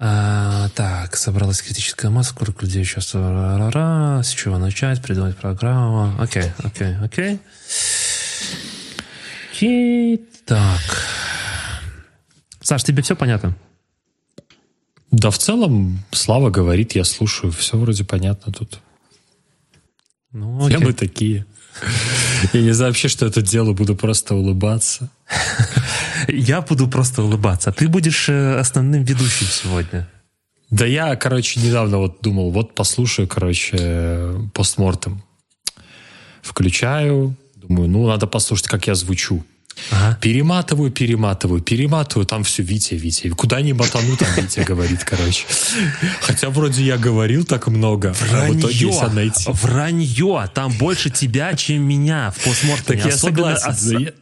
А, так, собралась критическая масса, сколько людей сейчас... Ра-ра-ра, с чего начать, придумать программу. Окей, окей, окей. Окей, так. Саш, тебе все понятно? Да, в целом, Слава говорит, я слушаю, все вроде понятно тут. Ну, окей. Все мы такие. Я не знаю вообще, что это дело, буду просто улыбаться. Я буду просто улыбаться, а ты будешь э, основным ведущим сегодня. Да я, короче, недавно вот думал, вот послушаю, короче, постмортем. Включаю, думаю, ну, надо послушать, как я звучу. Ага. Перематываю, перематываю, перематываю, там все Витя, Витя. Куда не мотану, там Витя говорит, короче. Хотя вроде я говорил так много, Вранье, а в итоге если найти. Вранье, там больше тебя, чем меня в постмортеме. Так я согласен.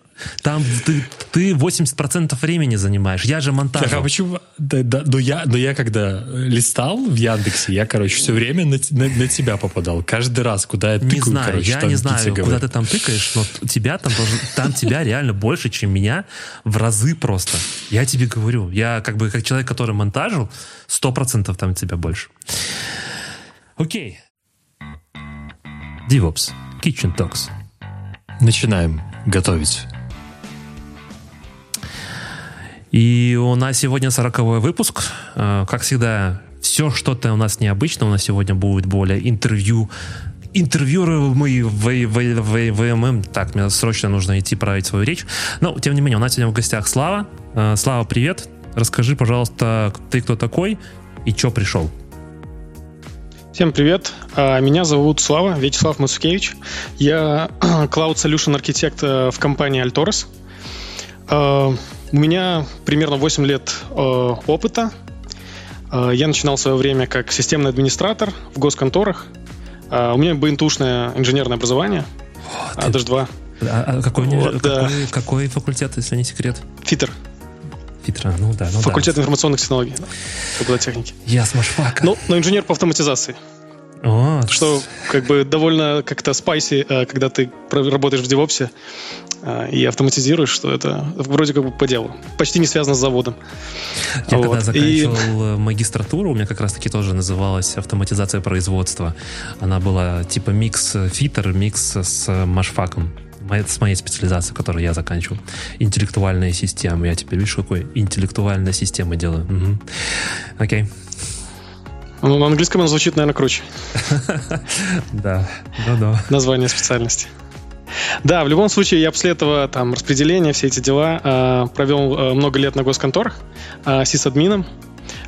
Там ты, ты 80% времени занимаешь. Я же монтаж. А почему? Да, да, но, я, но я когда листал в Яндексе, я, короче, все время на, на, на тебя попадал. Каждый раз, куда я тыкаю, не знаю, короче, я не знаю, куда говорит. ты там тыкаешь, но тебя там, там тебя реально больше, чем меня в разы просто. Я тебе говорю. Я как бы как человек, который монтажил, 100% там тебя больше. Окей. DevOps. Kitchen Talks. Начинаем готовить. И у нас сегодня 40 выпуск. Э, как всегда, все что-то у нас необычно. У нас сегодня будет более интервью интервьюируемый в, в, в, ВММ. Так, мне срочно нужно идти править свою речь. Но, тем не менее, у нас сегодня в гостях Слава. Э, Слава, привет. Расскажи, пожалуйста, ты кто такой и что пришел? Всем привет. А, меня зовут Слава, Вячеслав Мацукевич. Я Cloud Solution Architect э, в компании Altoros. У меня примерно 8 лет э, опыта. Э, я начинал в свое время как системный администратор в госконторах. Э, у меня БНТУшное инженерное образование. Вот, а, даже два. А, а какой, вот, какой, да. какой факультет, если не секрет? ФИТР. ФИТР, ну да. Ну Факультет да. информационных технологий. Да, техники. Я с машфака. Ну, но инженер по автоматизации. О, что как бы довольно как-то спайси, когда ты работаешь в девопсе и автоматизируешь, что это вроде как бы по делу. Почти не связано с заводом. Я вот. когда заканчивал и... Э, магистратуру, у меня как раз-таки тоже называлась автоматизация производства. Она была типа микс фитер, микс с машфаком с моей специализацией, которую я заканчивал. Интеллектуальные системы. Я теперь, видишь, какой интеллектуальная система делаю. Угу. Окей. Ну, на английском он звучит, наверное, круче. Да, да-да. Название специальности. Да, в любом случае, я после этого там распределение, все эти дела э, провел э, много лет на госконторах э, сисадмином.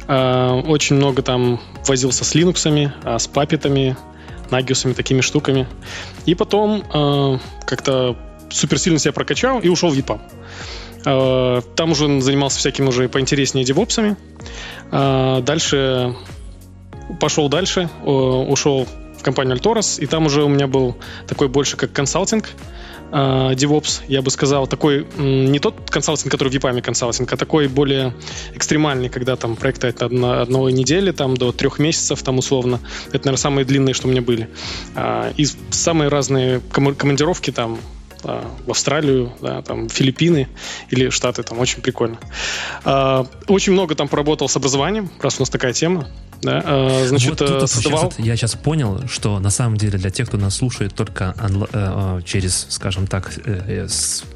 Э, очень много там возился с линуксами, с папетами, нагиусами, такими штуками. И потом как-то супер сильно себя прокачал и ушел в EPUB. Там уже занимался всякими уже поинтереснее девопсами. Дальше пошел дальше, ушел компанию Altoros, и там уже у меня был такой больше как консалтинг, Uh, DevOps, я бы сказал, такой не тот консалтинг, который в EPAM консалтинг, а такой более экстремальный, когда там проекты от одно, одной недели там, до трех месяцев там условно. Это, наверное, самые длинные, что у меня были. Uh, и самые разные командировки там да, в Австралию, да, там, Филиппины или Штаты, там очень прикольно. А, очень много там поработал с образованием, раз у нас такая тема. Да, а, значит, вот тут, создавал... Сейчас, я сейчас понял, что на самом деле для тех, кто нас слушает только онл... э, э, через, скажем так, э, э,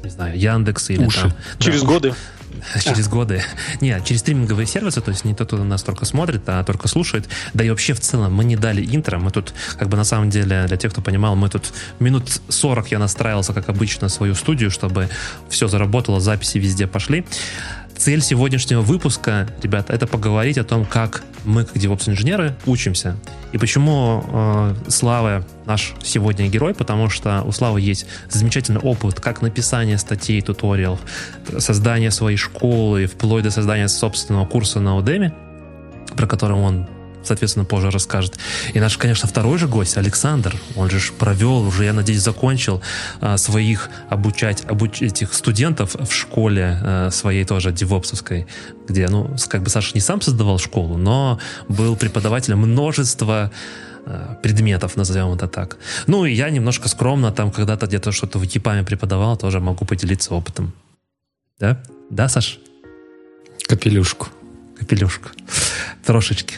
не знаю, Яндекс или Уши. там... Через да, годы. через годы. Нет, через стриминговые сервисы, то есть не тот, кто нас только смотрит, а только слушает. Да и вообще в целом мы не дали интро. Мы тут, как бы на самом деле, для тех, кто понимал, мы тут минут 40 я настраивался, как обычно, свою студию, чтобы все заработало, записи везде пошли. Цель сегодняшнего выпуска, ребята, это поговорить о том, как мы, как DevOps-инженеры, учимся. И почему э, Слава наш сегодня герой, потому что у Славы есть замечательный опыт как написания статей, туториалов, создания своей школы, вплоть до создания собственного курса на Udemy, про который он соответственно, позже расскажет. И наш, конечно, второй же гость, Александр, он же провел, уже, я надеюсь, закончил а, своих обучать, обуч, этих студентов в школе а, своей тоже девопсовской, где, ну, как бы Саша не сам создавал школу, но был преподавателем множества а, предметов, назовем это так. Ну, и я немножко скромно там когда-то где-то что-то в ЕПАМе преподавал, тоже могу поделиться опытом. Да? Да, Саш? Капелюшку. Капелюшку. Трошечки.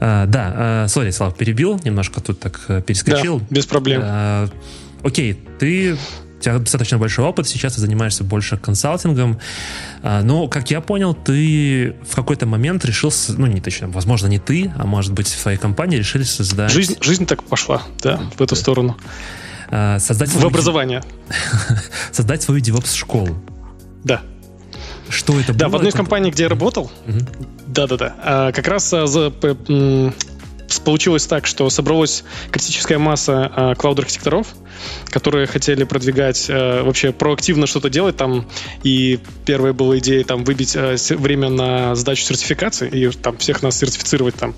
А, да, сори, Слав, перебил, немножко тут так э, перескочил. Да, без проблем. А, окей, ты у тебя достаточно большой опыт, сейчас ты занимаешься больше консалтингом. А, но, как я понял, ты в какой-то момент решил, ну, не точно, возможно, не ты, а может быть, в своей компании решили создать... Жизнь, жизнь так пошла, да, в эту сторону. А, создать... В образование. Создать свою DevOps-школу. Да. Что это да, было? Да, в одной из компаний, где я работал, да-да-да, а, как раз за получилось так, что собралась критическая масса э, клауд-архитекторов, которые хотели продвигать, э, вообще проактивно что-то делать там, и первая была идея там выбить э, время на сдачу сертификации и там всех нас сертифицировать там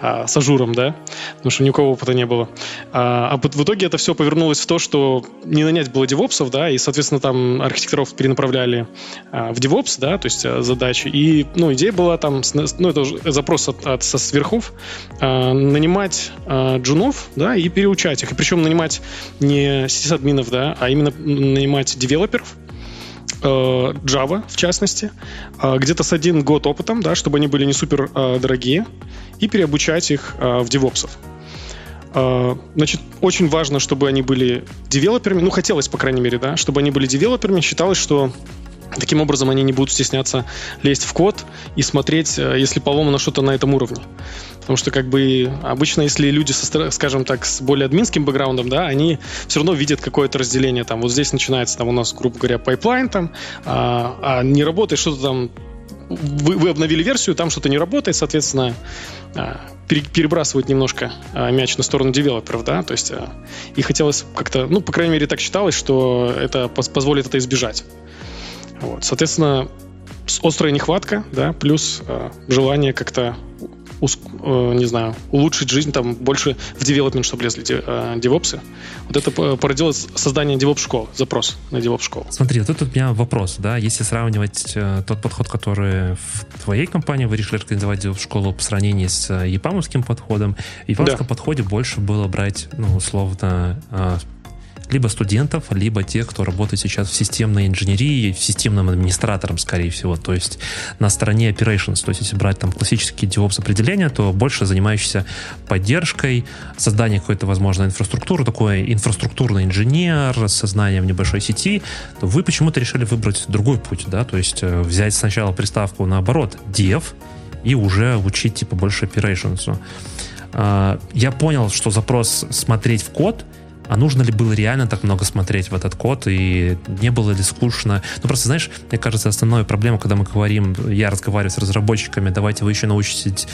э, с Azure ом, да, потому что ни у кого опыта не было. А, а в итоге это все повернулось в то, что не нанять было DevOps ов, да, и, соответственно, там архитекторов перенаправляли э, в DevOps, да, то есть э, задачи, и, ну, идея была там, ну, это запрос от, от с верхов, э, нанимать э, джунов, да, и переучать их, и причем нанимать не сисадминов, да, а именно нанимать девелоперов, э, Java, в частности, э, где-то с один год опытом, да, чтобы они были не супер э, дорогие, и переобучать их в девопсов. Значит, очень важно, чтобы они были девелоперами, ну, хотелось, по крайней мере, да, чтобы они были девелоперами. Считалось, что Таким образом, они не будут стесняться лезть в код и смотреть, если поломано что-то на этом уровне. Потому что, как бы, обычно, если люди, со, скажем так, с более админским бэкграундом, да, они все равно видят какое-то разделение. Там, вот здесь начинается, там, у нас, грубо говоря, пайплайн, там, а, а не работает что-то там, вы, вы обновили версию, там что-то не работает, соответственно, а, перебрасывают немножко а, мяч на сторону девелоперов, да, то есть а, и хотелось как-то, ну, по крайней мере, так считалось, что это позволит это избежать. Вот, соответственно, острая нехватка, да, плюс желание как-то Э, не знаю, улучшить жизнь, там больше в девелопмент, чтобы лезли э, девопсы. Вот это породило создание девоп-школ, запрос на девоп-школу. Смотри, вот тут у меня вопрос, да, если сравнивать э, тот подход, который в твоей компании вы решили организовать девоп-школу по сравнению с э, япамовским подходом, в япамовском да. подходе больше было брать, ну, условно, э, либо студентов, либо тех, кто работает сейчас в системной инженерии, системным администратором, скорее всего. То есть на стороне operations. То есть если брать там классические DevOps определения, то больше занимающийся поддержкой, созданием какой-то, возможно, инфраструктуры, такой инфраструктурный инженер с сознанием небольшой сети, то вы почему-то решили выбрать другой путь, да, то есть э, взять сначала приставку наоборот, dev, и уже учить типа больше operations. А, я понял, что запрос смотреть в код — а нужно ли было реально так много смотреть в этот код, и не было ли скучно. Ну, просто, знаешь, мне кажется, основная проблема, когда мы говорим, я разговариваю с разработчиками, давайте вы еще научитесь,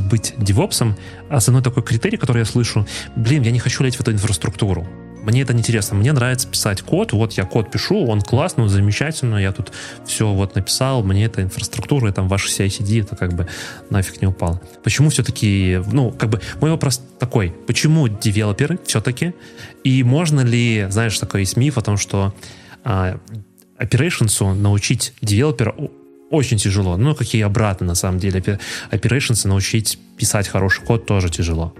быть девопсом, основной такой критерий, который я слышу, блин, я не хочу лезть в эту инфраструктуру. Мне это не интересно. Мне нравится писать код. Вот я код пишу, он классный, он замечательный. Я тут все вот написал. Мне эта инфраструктура, там ваши CI-CD, это как бы нафиг не упало. Почему все-таки, ну, как бы мой вопрос такой. Почему девелоперы все-таки? И можно ли, знаешь, такой есть миф о том, что а, operations научить девелопера очень тяжело. Ну, какие обратно, на самом деле. Operations научить писать хороший код тоже тяжело.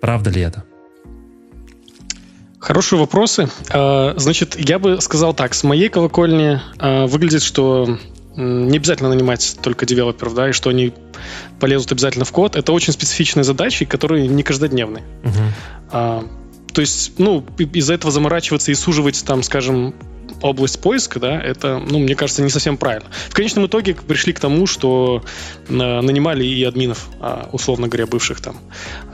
Правда ли это? Хорошие вопросы. А, значит, я бы сказал так, с моей колокольни а, выглядит, что не обязательно нанимать только девелоперов, да, и что они полезут обязательно в код. Это очень специфичные задачи, которые не каждодневные. Uh-huh. то есть, ну, из-за этого заморачиваться и суживать там, скажем, область поиска, да, это, ну, мне кажется, не совсем правильно. В конечном итоге пришли к тому, что э, нанимали и админов, а, условно говоря, бывших там,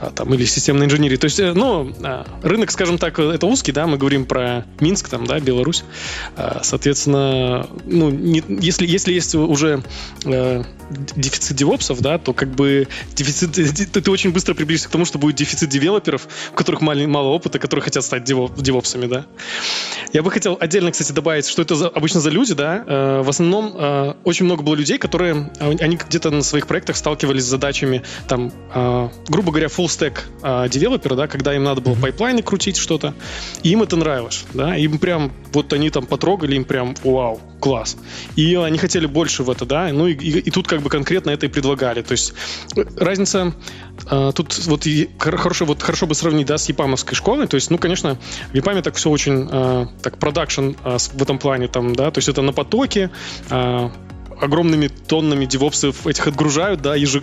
а, там или системной инженерии. То есть, э, ну, а, рынок, скажем так, это узкий, да, мы говорим про Минск, там, да, Беларусь. Соответственно, ну, не, если, если есть уже э, дефицит девопсов, да, то как бы дефицит, ты, ты очень быстро приблизишься к тому, что будет дефицит девелоперов, у которых мало, мало опыта, которые хотят стать девопсами, да. Я бы хотел отдельно, кстати, добавить, что это за, обычно за люди, да. Э, в основном э, очень много было людей, которые, а, они где-то на своих проектах сталкивались с задачами, там, э, грубо говоря, full stack э, девелопера, да, когда им надо было пайплайны крутить что-то, и им это нравилось, да, им прям, вот они там потрогали, им прям, вау, класс. И они хотели больше в это, да, ну и, и, и тут как бы конкретно это и предлагали. То есть э, разница э, тут вот и хорошо, вот хорошо бы сравнить, да, с епамовской школой. То есть, ну, конечно, в Япаме так все очень э, так продакшн э, в этом плане там, да, то есть это на потоке, э, огромными тоннами девопсов этих отгружают, да, еж...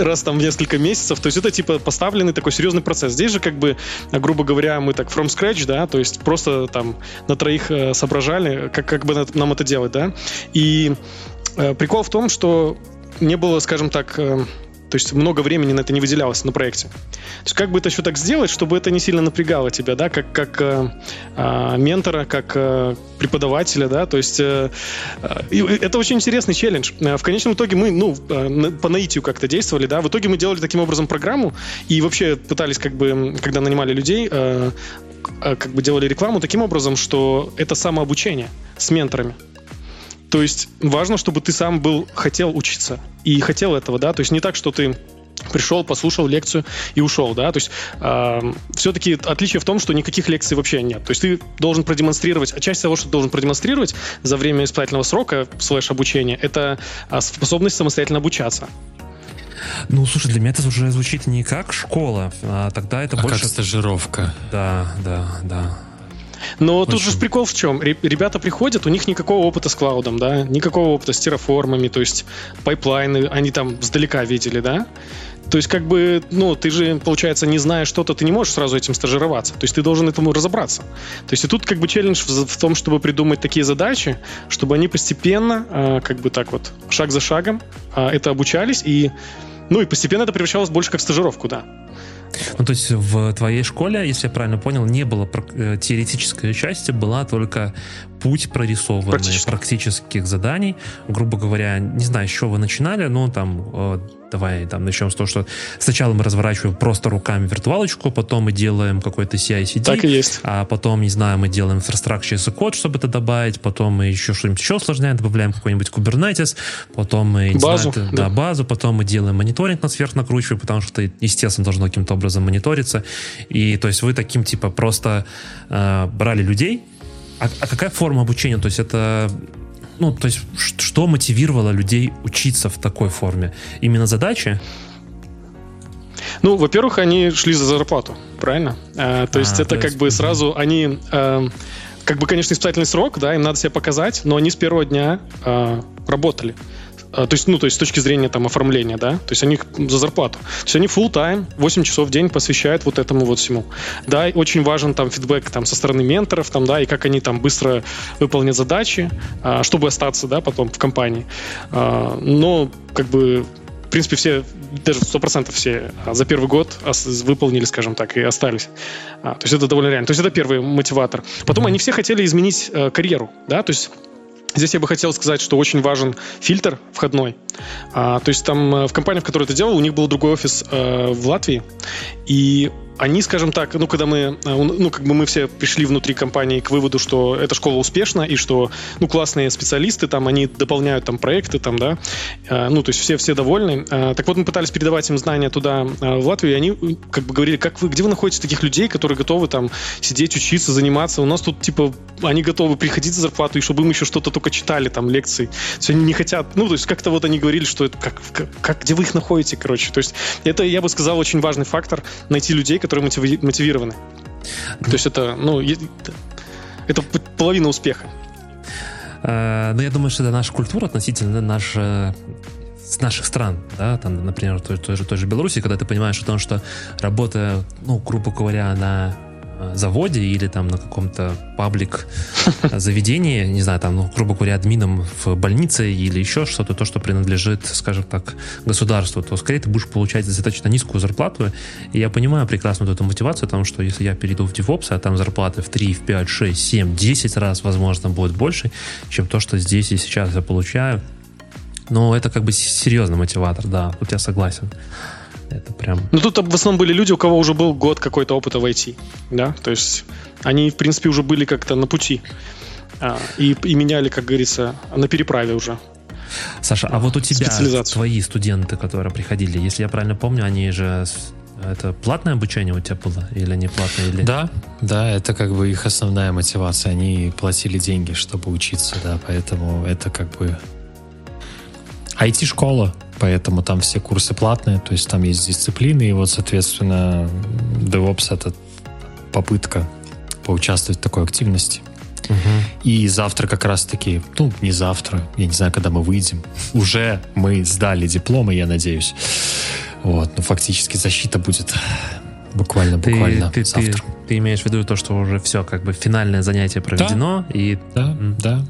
раз там в несколько месяцев. То есть это типа поставленный такой серьезный процесс. Здесь же как бы, грубо говоря, мы так from scratch, да, то есть просто там на троих э, соображали, как, как бы нам это делать, да. И э, прикол в том, что не было, скажем так, э, то есть много времени на это не выделялось на проекте. То есть как бы это еще так сделать, чтобы это не сильно напрягало тебя, да, как, как э, э, ментора, как э, преподавателя, да, то есть э, э, это очень интересный челлендж. Э, в конечном итоге мы, ну, э, по наитию как-то действовали, да, в итоге мы делали таким образом программу и вообще пытались как бы, когда нанимали людей, э, э как бы делали рекламу таким образом, что это самообучение с менторами. То есть важно, чтобы ты сам был, хотел учиться и хотел этого, да, то есть не так, что ты пришел, послушал лекцию и ушел, да, то есть э, все-таки отличие в том, что никаких лекций вообще нет, то есть ты должен продемонстрировать, а часть того, что ты должен продемонстрировать за время испытательного срока слэш обучения, это а, способность самостоятельно обучаться. Ну, слушай, для меня это уже звучит не как школа, а тогда это а больше... как стажировка. Да, да, да. Но Очень. тут же прикол в чем? Ребята приходят, у них никакого опыта с клаудом, да, никакого опыта с терраформами, то есть пайплайны, они там сдалека видели, да. То есть, как бы, ну, ты же, получается, не зная что-то, ты не можешь сразу этим стажироваться. То есть, ты должен этому разобраться. То есть, и тут, как бы, челлендж в, в том, чтобы придумать такие задачи, чтобы они постепенно, э, как бы так вот, шаг за шагом, э, это обучались, и, ну, и постепенно это превращалось больше как в стажировку, да. Ну, то есть в твоей школе, если я правильно понял, не было э, теоретической части, была только путь прорисованный Практически. практических заданий. Грубо говоря, не знаю, с чего вы начинали, но там э, давай там начнем с того, что сначала мы разворачиваем просто руками виртуалочку, потом мы делаем какой-то CI-CD. Так и есть. А потом, не знаю, мы делаем infrastructure as код, чтобы это добавить, потом мы еще что-нибудь еще усложняем, добавляем какой-нибудь Kubernetes, потом мы... Базу. Знаю, да. да, базу, потом мы делаем мониторинг на сверх накручиваем, потому что это, естественно, должно каким-то образом мониториться. И то есть вы таким типа просто э, брали людей, а, а какая форма обучения? То есть это ну, то есть, что мотивировало людей учиться в такой форме? Именно задачи? Ну, во-первых, они шли за зарплату, правильно? А, то есть, а, это то как есть... бы сразу они... А, как бы, конечно, испытательный срок, да, им надо себя показать, но они с первого дня а, работали. А, то есть, ну, то есть с точки зрения там оформления, да, то есть они за зарплату. То есть они full time 8 часов в день посвящают вот этому вот всему. Да, очень важен там фидбэк там со стороны менторов, там, да, и как они там быстро выполнят задачи, а, чтобы остаться, да, потом в компании. А, но, как бы, в принципе, все, даже сто процентов все за первый год выполнили, скажем так, и остались. То есть это довольно реально. То есть это первый мотиватор. Потом они все хотели изменить э, карьеру, да, то есть Здесь я бы хотел сказать, что очень важен фильтр входной. А, то есть там э, в компании, в которой это делал, у них был другой офис э, в Латвии, и они, скажем так, ну, когда мы, э, ну, как бы мы все пришли внутри компании к выводу, что эта школа успешна и что, ну, классные специалисты там, они дополняют там проекты там, да, э, ну, то есть все, все довольны. Э, так вот, мы пытались передавать им знания туда, в Латвию, и они как бы говорили, как вы, где вы находите таких людей, которые готовы там сидеть, учиться, заниматься? У нас тут, типа, они готовы приходить за зарплату, и чтобы им еще что-то только читали, там, лекции. То есть они не хотят, ну, то есть как-то вот они говорили, что это как, как, где вы их находите, короче. То есть это, я бы сказал, очень важный фактор, найти людей, которые мотивированы. То есть это, ну, это половина успеха. Э, ну, я думаю, что это наша культура относительно наша с наших стран, да, там, например, той, той, же, той же Беларуси, когда ты понимаешь о том, что работа, ну, грубо говоря, на Э, заводе или там на каком-то паблик заведении, не знаю, там, ну, грубо говоря, админом в больнице или еще что-то, то, что принадлежит, скажем так, государству, то скорее ты будешь получать достаточно низкую зарплату. И я понимаю прекрасно вот эту мотивацию, потому что если я перейду в DevOps, а там зарплаты в 3, в 5, 6, 7, 10 раз, возможно, будет больше, чем то, что здесь и сейчас я получаю. Но это как бы серьезный мотиватор, да, тут я согласен. Это прям... Ну, тут в основном были люди, у кого уже был год какой-то опыта в IT, да, то есть они, в принципе, уже были как-то на пути а, и, и меняли, как говорится, на переправе уже. Саша, а вот у тебя твои студенты, которые приходили, если я правильно помню, они же это платное обучение у тебя было или не платное? Или... Да, да, это как бы их основная мотивация. Они платили деньги, чтобы учиться, да, поэтому это как бы IT-школа, поэтому там все курсы платные, то есть там есть дисциплины, и вот, соответственно, DevOps — это попытка поучаствовать в такой активности. Угу. И завтра как раз-таки, ну, не завтра, я не знаю, когда мы выйдем, уже мы сдали дипломы, я надеюсь. Вот, ну, фактически защита будет буквально, буквально ты, завтра. Ты, ты имеешь в виду то, что уже все, как бы финальное занятие проведено, да, и... Да, да.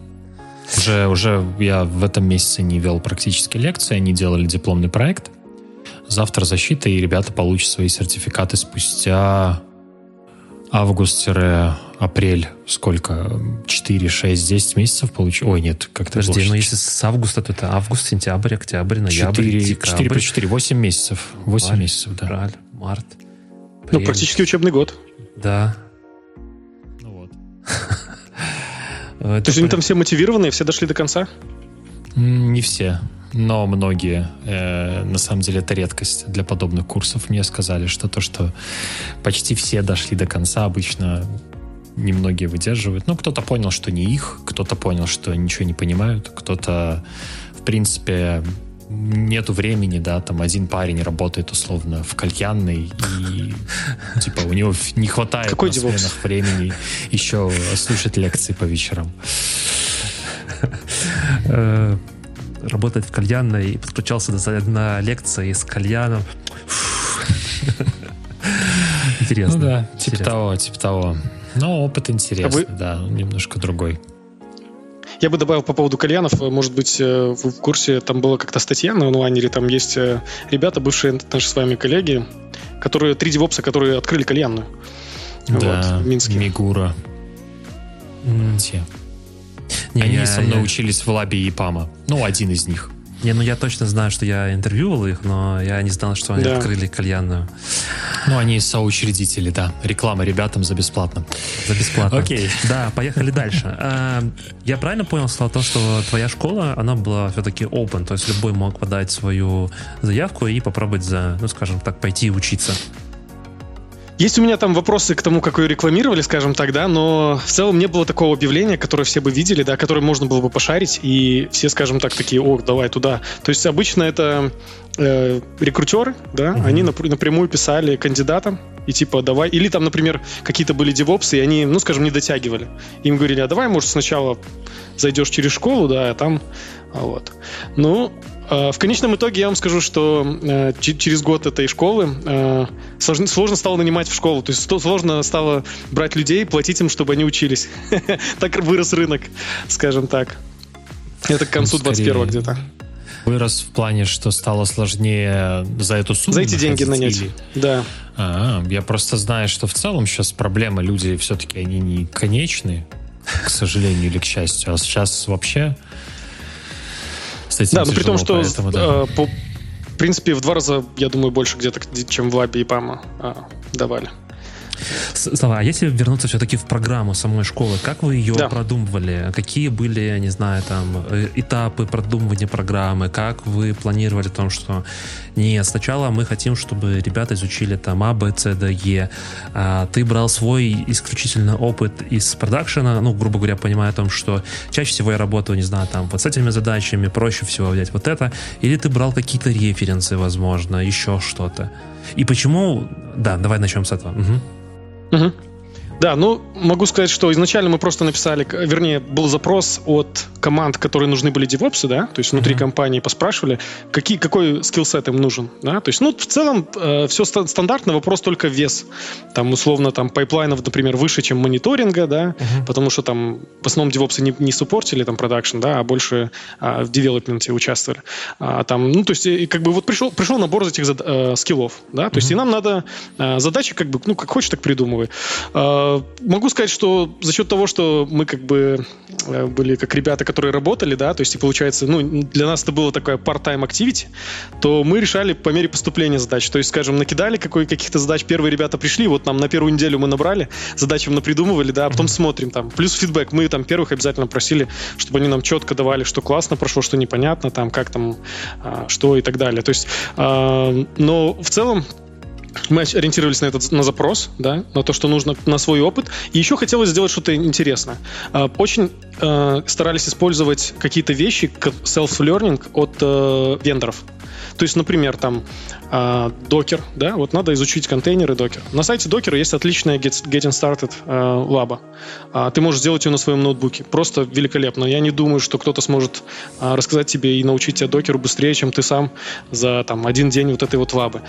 Уже, уже я в этом месяце не вел практически лекции, они делали дипломный проект. Завтра защита, и ребята получат свои сертификаты спустя август-апрель. Сколько? 4, 6, 10 месяцев получил? Ой, нет, как-то Подожди, ну если с августа, то это август, сентябрь, октябрь, ноябрь, 4, декабрь. 4 плюс 4, 8 месяцев. 8 Март, месяцев, да. Февраль, март. Ну, практически учебный год. Да. Ну вот. То есть они там все мотивированные, все дошли до конца? Не все, но многие. Э, на самом деле это редкость для подобных курсов. Мне сказали, что то, что почти все дошли до конца, обычно немногие выдерживают. Ну, кто-то понял, что не их, кто-то понял, что ничего не понимают, кто-то, в принципе, нету времени, да, там один парень работает условно в кальянной, и типа у него не хватает Какой на сменах времени еще слушать лекции по вечерам. Э, работать в кальянной и подключался на лекции с кальяном. Интересно. Ну да, типа того, типа того. Но опыт интересный, да, немножко другой. Я бы добавил по поводу кальянов, может быть, э, в курсе там была как-то статья на онлайнере, там есть э, ребята, бывшие наши с вами коллеги, которые, три девопса, которые открыли кальянную. Да, вот, в Минске. Мигура. Те. Не, Они я, со мной я... учились в лабе ИПАМа. Ну, один из них. Не, ну я точно знаю, что я интервьювал их, но я не знал, что они да. открыли кальянную. Ну, они соучредители, да. Реклама ребятам за бесплатно. За бесплатно. Окей. Да, поехали дальше. А, я правильно понял, сказал то, что твоя школа, она была все-таки open, то есть любой мог подать свою заявку и попробовать за, ну, скажем так, пойти учиться. Есть у меня там вопросы к тому, как ее рекламировали, скажем так, да, но в целом не было такого объявления, которое все бы видели, да, которое можно было бы пошарить, и все, скажем так, такие, о, давай туда. То есть обычно это э, рекрутеры, да, mm-hmm. они напр- напрямую писали кандидатам, и типа давай, или там, например, какие-то были девопсы, и они, ну, скажем, не дотягивали. Им говорили, а давай, может, сначала зайдешь через школу, да, а там, а вот. Ну, в конечном итоге я вам скажу, что э, через год этой школы э, сложно, стало нанимать в школу. То есть сложно стало брать людей, платить им, чтобы они учились. так вырос рынок, скажем так. Это к концу ну, 21 где-то. Вырос в плане, что стало сложнее за эту сумму. За эти деньги нанять. Или... Да. А, я просто знаю, что в целом сейчас проблема люди все-таки они не конечные, к сожалению или к счастью. А сейчас вообще с этим Да, но при том, что поэтому, да. э, по, в принципе в два раза, я думаю, больше где-то, чем в Лабе и Пама э, давали. Слава, а если вернуться все-таки в программу самой школы, как вы ее да. продумывали? Какие были, не знаю, там, э, этапы продумывания программы? Как вы планировали о том, что нет, сначала мы хотим, чтобы ребята изучили там А, Б, С, Д, Е. А ты брал свой исключительно опыт из продакшена, ну, грубо говоря, понимая о том, что чаще всего я работаю, не знаю, там, вот с этими задачами, проще всего взять вот это. Или ты брал какие-то референсы, возможно, еще что-то. И почему... Да, давай начнем с этого. Угу. Угу. Да, ну, могу сказать, что изначально мы просто написали, вернее, был запрос от команд, которые нужны были девопсы, да, то есть внутри mm-hmm. компании поспрашивали, какие, какой скиллсет им нужен, да, то есть, ну, в целом э, все стандартно, вопрос только вес, там, условно, там, пайплайнов, например, выше, чем мониторинга, да, mm-hmm. потому что там в основном девопсы не, не суппортили там продакшн, да, а больше а, в девелопменте участвовали, а, там, ну, то есть, и, как бы вот пришел, пришел набор этих э, скиллов, да, то mm-hmm. есть, и нам надо э, задачи, как бы, ну, как хочешь, так придумывай. Э, могу сказать, что за счет того, что мы как бы э, были как ребята, которые работали, да, то есть и получается, ну, для нас это было такое part-time activity, то мы решали по мере поступления задач. То есть, скажем, накидали какой, каких-то задач, первые ребята пришли, вот нам на первую неделю мы набрали, задачи напридумывали, да, а потом смотрим там. Плюс фидбэк. Мы там первых обязательно просили, чтобы они нам четко давали, что классно прошло, что непонятно, там, как там, а, что и так далее. То есть, а, но в целом мы ориентировались на этот на запрос, да, на то, что нужно на свой опыт. И еще хотелось сделать что-то интересное. А, очень э, старались использовать какие-то вещи, self-learning от э, вендоров. То есть, например, там докер, да, вот надо изучить контейнеры докер. На сайте докера есть отличная Get, Getting Started лаба. Ты можешь сделать ее на своем ноутбуке. Просто великолепно. Я не думаю, что кто-то сможет рассказать тебе и научить тебя докеру быстрее, чем ты сам за там один день вот этой вот лабы.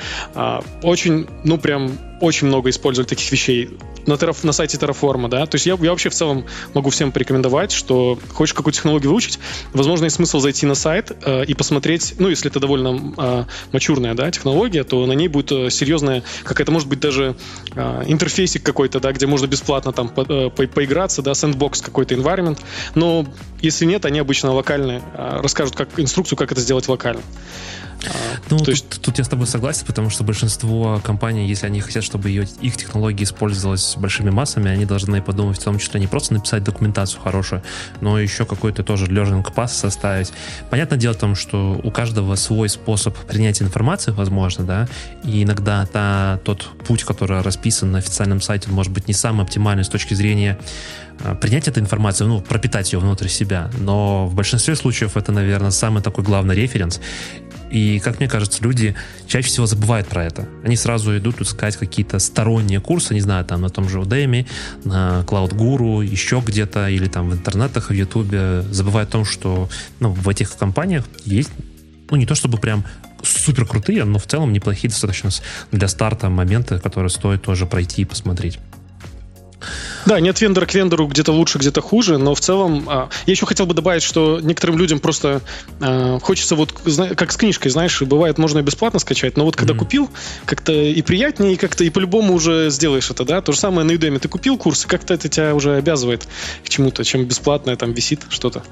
Очень, ну прям очень много использовали таких вещей на, терраф, на сайте Terraform, да, то есть я, я вообще в целом могу всем порекомендовать, что хочешь какую-то технологию выучить, возможно, есть смысл зайти на сайт э, и посмотреть, ну, если это довольно э, мачурная, да, технология, то на ней будет э, серьезная, какая-то, может быть, даже э, интерфейсик какой-то, да, где можно бесплатно там по, э, по, поиграться, да, сэндбокс какой-то environment, но если нет, они обычно локальные, расскажут как инструкцию, как это сделать локально. Ну, То тут, есть... тут я с тобой согласен, потому что большинство компаний, если они хотят, чтобы ее, их технологии использовалась большими массами, они должны подумать в том числе не просто написать документацию хорошую, но еще какой-то тоже learning path составить. Понятное дело в том, что у каждого свой способ принятия информации, возможно, да, и иногда та, тот путь, который расписан на официальном сайте, может быть не самый оптимальный с точки зрения а, принять эту информацию, ну, пропитать ее внутрь себя. Но в большинстве случаев это, наверное, самый такой главный референс. И, как мне кажется, люди чаще всего забывают про это. Они сразу идут искать какие-то сторонние курсы, не знаю, там на том же Udemy, на Cloud Guru, еще где-то, или там в интернетах, в Ютубе. Забывают о том, что ну, в этих компаниях есть, ну, не то чтобы прям супер крутые, но в целом неплохие достаточно для старта моменты, которые стоит тоже пройти и посмотреть. Да, нет вендора к вендору где-то лучше, где-то хуже, но в целом а, я еще хотел бы добавить, что некоторым людям просто а, хочется вот как с книжкой, знаешь, бывает можно и бесплатно скачать, но вот когда mm-hmm. купил, как-то и приятнее, и как-то и по-любому уже сделаешь это, да. То же самое на Udemy. Ты купил курс, и как-то это тебя уже обязывает к чему-то, чем бесплатное там висит что-то.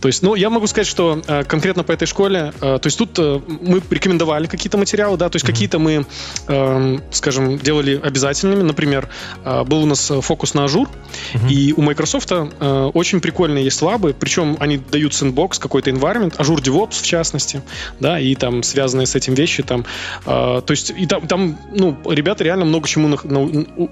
То есть, ну, я могу сказать, что э, конкретно по этой школе, э, то есть тут э, мы рекомендовали какие-то материалы, да, то есть mm-hmm. какие-то мы, э, скажем, делали обязательными. Например, э, был у нас фокус на Azure, mm-hmm. и у Microsoft э, очень прикольные есть лабы, причем они дают sandbox, какой-то environment, Azure DevOps в частности, да, и там связанные с этим вещи, там, э, то есть и там, там, ну, ребята реально много чему на, на,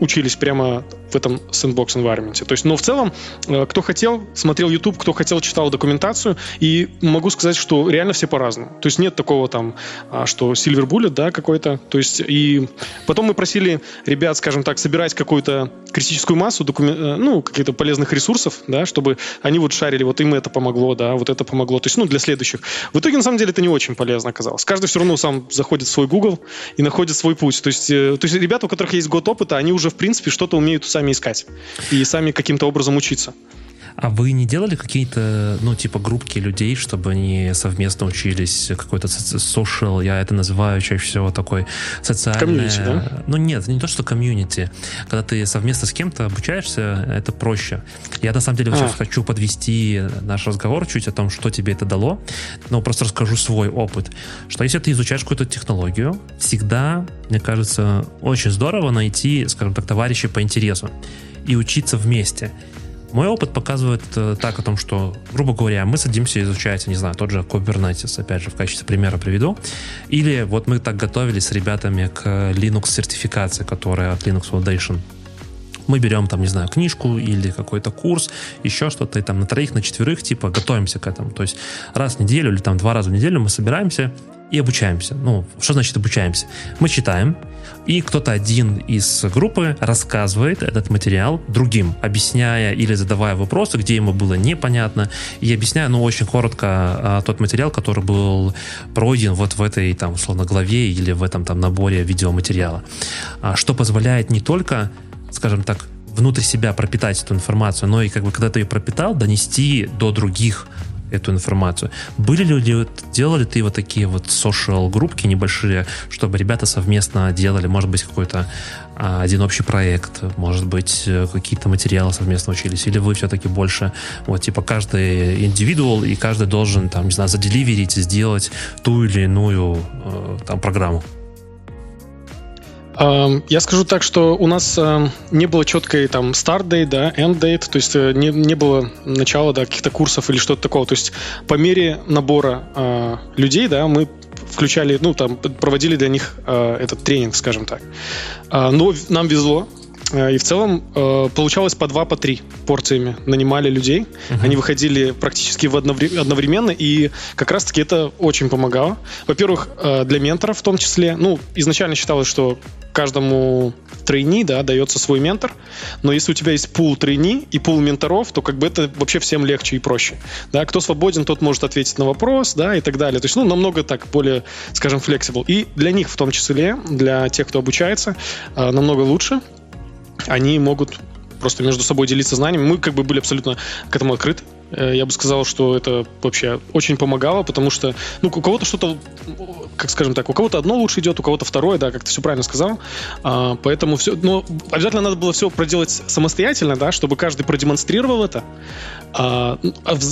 учились прямо в этом sandbox environment. То есть, но в целом, э, кто хотел, смотрел YouTube, кто хотел, читал документацию, документацию, и могу сказать, что реально все по-разному. То есть нет такого там, а, что Silver Bullet, да, какой-то. То есть и потом мы просили ребят, скажем так, собирать какую-то критическую массу, докумен... Э, ну, каких-то полезных ресурсов, да, чтобы они вот шарили, вот им это помогло, да, вот это помогло. То есть, ну, для следующих. В итоге, на самом деле, это не очень полезно оказалось. Каждый все равно сам заходит в свой Google и находит свой путь. То есть, э, то есть ребята, у которых есть год опыта, они уже, в принципе, что-то умеют сами искать и сами каким-то образом учиться. А вы не делали какие-то, ну, типа группки людей, чтобы они совместно учились какой-то social, я это называю чаще всего такой социальный... Комьюнити, да? Ну, нет, не то, что комьюнити. Когда ты совместно с кем-то обучаешься, это проще. Я, на самом деле, а. сейчас хочу подвести наш разговор чуть о том, что тебе это дало, но просто расскажу свой опыт. Что если ты изучаешь какую-то технологию, всегда, мне кажется, очень здорово найти, скажем так, товарищей по интересу и учиться вместе. Мой опыт показывает э, так о том, что, грубо говоря, мы садимся изучать, не знаю, тот же Kubernetes, опять же, в качестве примера приведу. Или вот мы так готовились с ребятами к Linux сертификации, которая от Linux Foundation мы берем там, не знаю, книжку или какой-то курс, еще что-то, и там на троих, на четверых, типа, готовимся к этому. То есть раз в неделю или там два раза в неделю мы собираемся и обучаемся. Ну, что значит обучаемся? Мы читаем, и кто-то один из группы рассказывает этот материал другим, объясняя или задавая вопросы, где ему было непонятно, и объясняя, ну, очень коротко а, тот материал, который был пройден вот в этой, там, условно, главе или в этом там наборе видеоматериала. А, что позволяет не только, скажем так, внутрь себя пропитать эту информацию, но и как бы когда ты ее пропитал, донести до других эту информацию. Были ли, делали ты вот такие вот social группки небольшие, чтобы ребята совместно делали, может быть, какой-то а, один общий проект, может быть, э, какие-то материалы совместно учились, или вы все-таки больше, вот, типа, каждый индивидуал, и каждый должен, там, не знаю, заделиверить, сделать ту или иную, э, там, программу? Я скажу так, что у нас не было четкой там start date, да, end date, то есть э, не, не было начала, да, каких-то курсов или что-то такого. То есть по мере набора э, людей, да, мы включали, ну, там, проводили для них э, этот тренинг, скажем так. Э, но нам везло, и в целом э, получалось по два, по три порциями нанимали людей. Uh-huh. Они выходили практически в одновременно, и как раз-таки это очень помогало. Во-первых, э, для менторов в том числе. Ну, изначально считалось, что каждому трейни, да, дается свой ментор, но если у тебя есть пул трейни и пул менторов, то как бы это вообще всем легче и проще. Да, кто свободен, тот может ответить на вопрос, да, и так далее. То есть, ну, намного так более, скажем, flexible. И для них в том числе, для тех, кто обучается, намного лучше, они могут просто между собой делиться знаниями. Мы как бы были абсолютно к этому открыты. Э, я бы сказал, что это вообще очень помогало, потому что, ну, у кого-то что-то, как скажем так, у кого-то одно лучше идет, у кого-то второе, да, как ты все правильно сказал. А, поэтому все, но обязательно надо было все проделать самостоятельно, да, чтобы каждый продемонстрировал это а,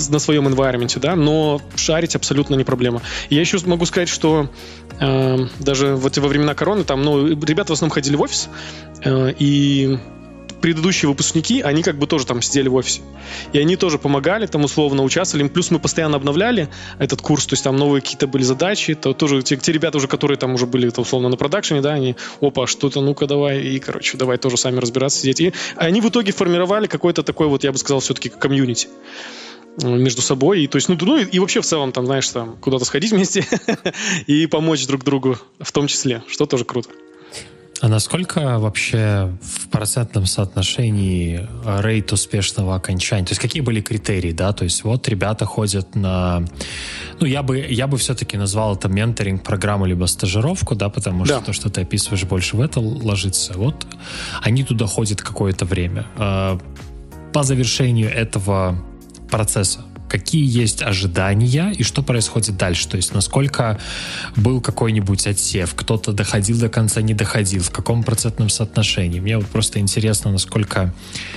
на своем environment, да, но шарить абсолютно не проблема. Я еще могу сказать, что а, даже вот во времена короны там, ну, ребята в основном ходили в офис, а, и предыдущие выпускники, они как бы тоже там сидели в офисе. И они тоже помогали, там условно участвовали. Плюс мы постоянно обновляли этот курс, то есть там новые какие-то были задачи. То тоже те, те ребята уже, которые там уже были то, условно на продакшене, да, они, опа, что-то, ну-ка давай, и, короче, давай тоже сами разбираться, сидеть. И они в итоге формировали какой-то такой вот, я бы сказал, все-таки комьюнити между собой. И, то есть, ну, ну и вообще в целом, там, знаешь, там, куда-то сходить вместе и помочь друг другу в том числе, что тоже круто. А насколько вообще в процентном соотношении рейт успешного окончания? То есть какие были критерии, да? То есть вот ребята ходят на... Ну, я бы, я бы все-таки назвал это менторинг-программу либо стажировку, да, потому что да. то, что ты описываешь, больше в это ложится. Вот они туда ходят какое-то время. А, по завершению этого процесса какие есть ожидания и что происходит дальше. То есть насколько был какой-нибудь отсев, кто-то доходил до конца, не доходил, в каком процентном соотношении. Мне вот просто интересно, насколько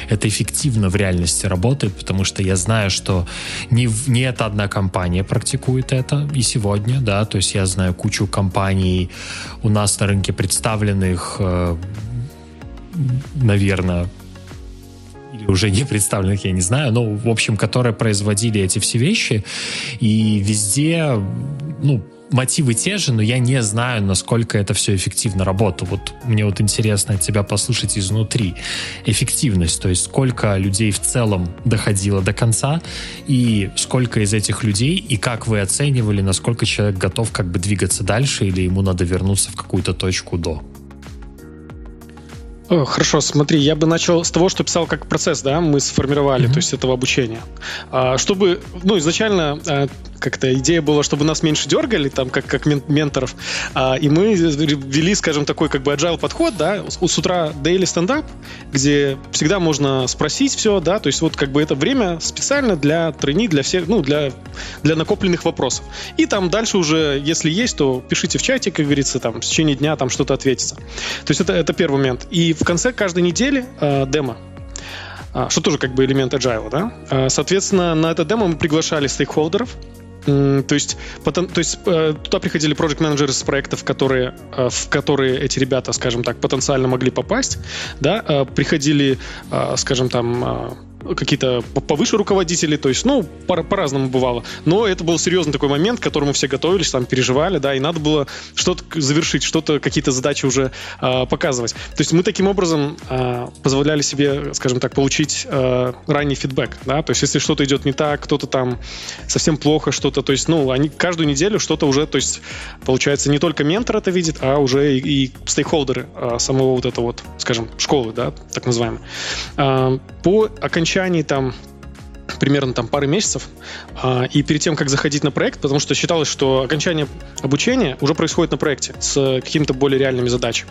это эффективно в реальности работает, потому что я знаю, что не, не эта одна компания практикует это и сегодня, да, то есть я знаю кучу компаний у нас на рынке представленных, э, наверное, или уже не представленных, я не знаю, но, в общем, которые производили эти все вещи, и везде, ну, мотивы те же, но я не знаю, насколько это все эффективно работало. Вот мне вот интересно от тебя послушать изнутри эффективность, то есть сколько людей в целом доходило до конца, и сколько из этих людей, и как вы оценивали, насколько человек готов как бы двигаться дальше, или ему надо вернуться в какую-то точку до. Хорошо, смотри, я бы начал с того, что писал как процесс, да, мы сформировали, mm-hmm. то есть этого обучения. А, чтобы, ну, изначально а, как-то идея была, чтобы нас меньше дергали, там, как, как менторов, а, и мы ввели, скажем, такой как бы agile подход, да, с, с утра daily стендап, где всегда можно спросить все, да, то есть вот как бы это время специально для трени, для всех, ну, для, для накопленных вопросов. И там дальше уже, если есть, то пишите в чате, как говорится, там, в течение дня там что-то ответится. То есть это, это первый момент. И в конце каждой недели э, демо, а, что тоже как бы элемент agile, да. А, соответственно, на это демо мы приглашали стейкхолдеров, то есть, потом, то есть э, туда приходили проект менеджеры с проектов, которые, э, в которые эти ребята, скажем так, потенциально могли попасть, да, э, приходили, скажем там, какие-то повыше руководители, то есть, ну, по- по-разному бывало. Но это был серьезный такой момент, к которому все готовились, там, переживали, да, и надо было что-то завершить, что-то, какие-то задачи уже э, показывать. То есть мы таким образом э, позволяли себе, скажем так, получить э, ранний фидбэк, да, то есть если что-то идет не так, кто-то там совсем плохо что-то, то есть, ну, они каждую неделю что-то уже, то есть, получается, не только ментор это видит, а уже и, и стейкхолдеры э, самого вот этого вот, скажем, школы, да, так называемой. Э, по окончании окончании там примерно там пары месяцев, а, и перед тем, как заходить на проект, потому что считалось, что окончание обучения уже происходит на проекте с какими-то более реальными задачами.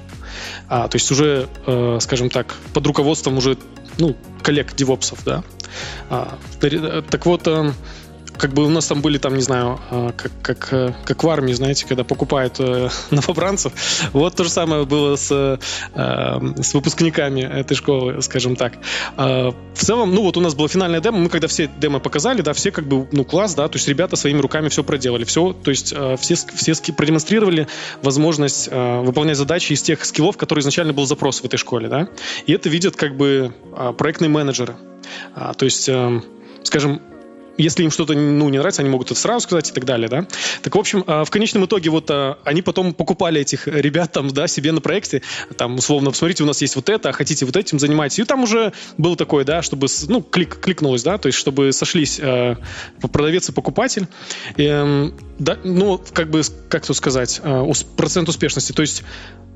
А, то есть уже, э, скажем так, под руководством уже ну, коллег девопсов, да. А, так вот, э, как бы у нас там были там, не знаю, а, как, как, э, как в армии, знаете, когда покупают э, новобранцев. Вот то же самое было с, э, с выпускниками этой школы, скажем так. А, в целом, ну вот у нас была финальная демо, мы когда все демо показали, да, все как бы, ну класс, да, то есть ребята своими руками все проделали, все, то есть все, все продемонстрировали возможность выполнять задачи из тех скиллов, которые изначально был запрос в этой школе, да, и это видят как бы проектные менеджеры. То есть, скажем, если им что-то ну, не нравится, они могут это сразу сказать и так далее, да. Так, в общем, в конечном итоге вот они потом покупали этих ребят там, да, себе на проекте, там, условно, посмотрите, у нас есть вот это, а хотите вот этим занимайтесь. И там уже было такое, да, чтобы, ну, клик, кликнулось, да, то есть чтобы сошлись э, продавец и покупатель. Э, да, ну, как бы, как тут сказать, процент успешности, то есть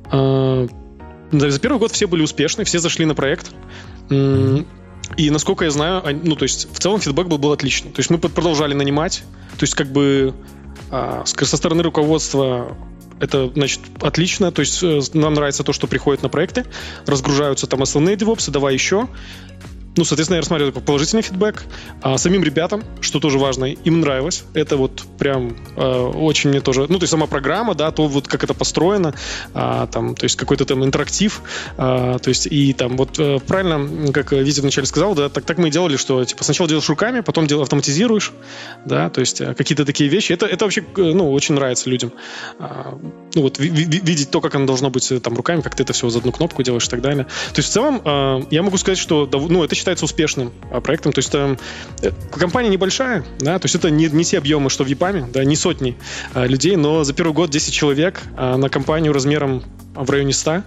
за первый год все были успешны, все зашли на проект. И насколько я знаю, ну, то есть в целом фидбэк был, был отличный. То есть мы продолжали нанимать. То есть как бы а, со стороны руководства это, значит, отлично. То есть э, нам нравится то, что приходят на проекты, разгружаются там основные девопсы, давай еще. Ну, соответственно, я рассматриваю положительный фидбэк. А самим ребятам, что тоже важно, им нравилось. Это вот прям э, очень мне тоже... Ну, то есть сама программа, да, то вот как это построено, а, там, то есть какой-то там интерактив, а, то есть и там вот э, правильно, как Витя вначале сказал, да, так, так мы и делали, что типа сначала делаешь руками, потом дел, автоматизируешь, да, то есть э, какие-то такие вещи. Это, это вообще, э, ну, очень нравится людям. А, ну, вот ви- ви- видеть то, как оно должно быть там руками, как ты это все за одну кнопку делаешь и так далее. То есть в целом э, я могу сказать, что, ну, это успешным а, проектом. То есть там э, компания небольшая, да, то есть это не, не те объемы, что в ЕПАМе, да, не сотни а, людей, но за первый год 10 человек а, на компанию размером в районе 100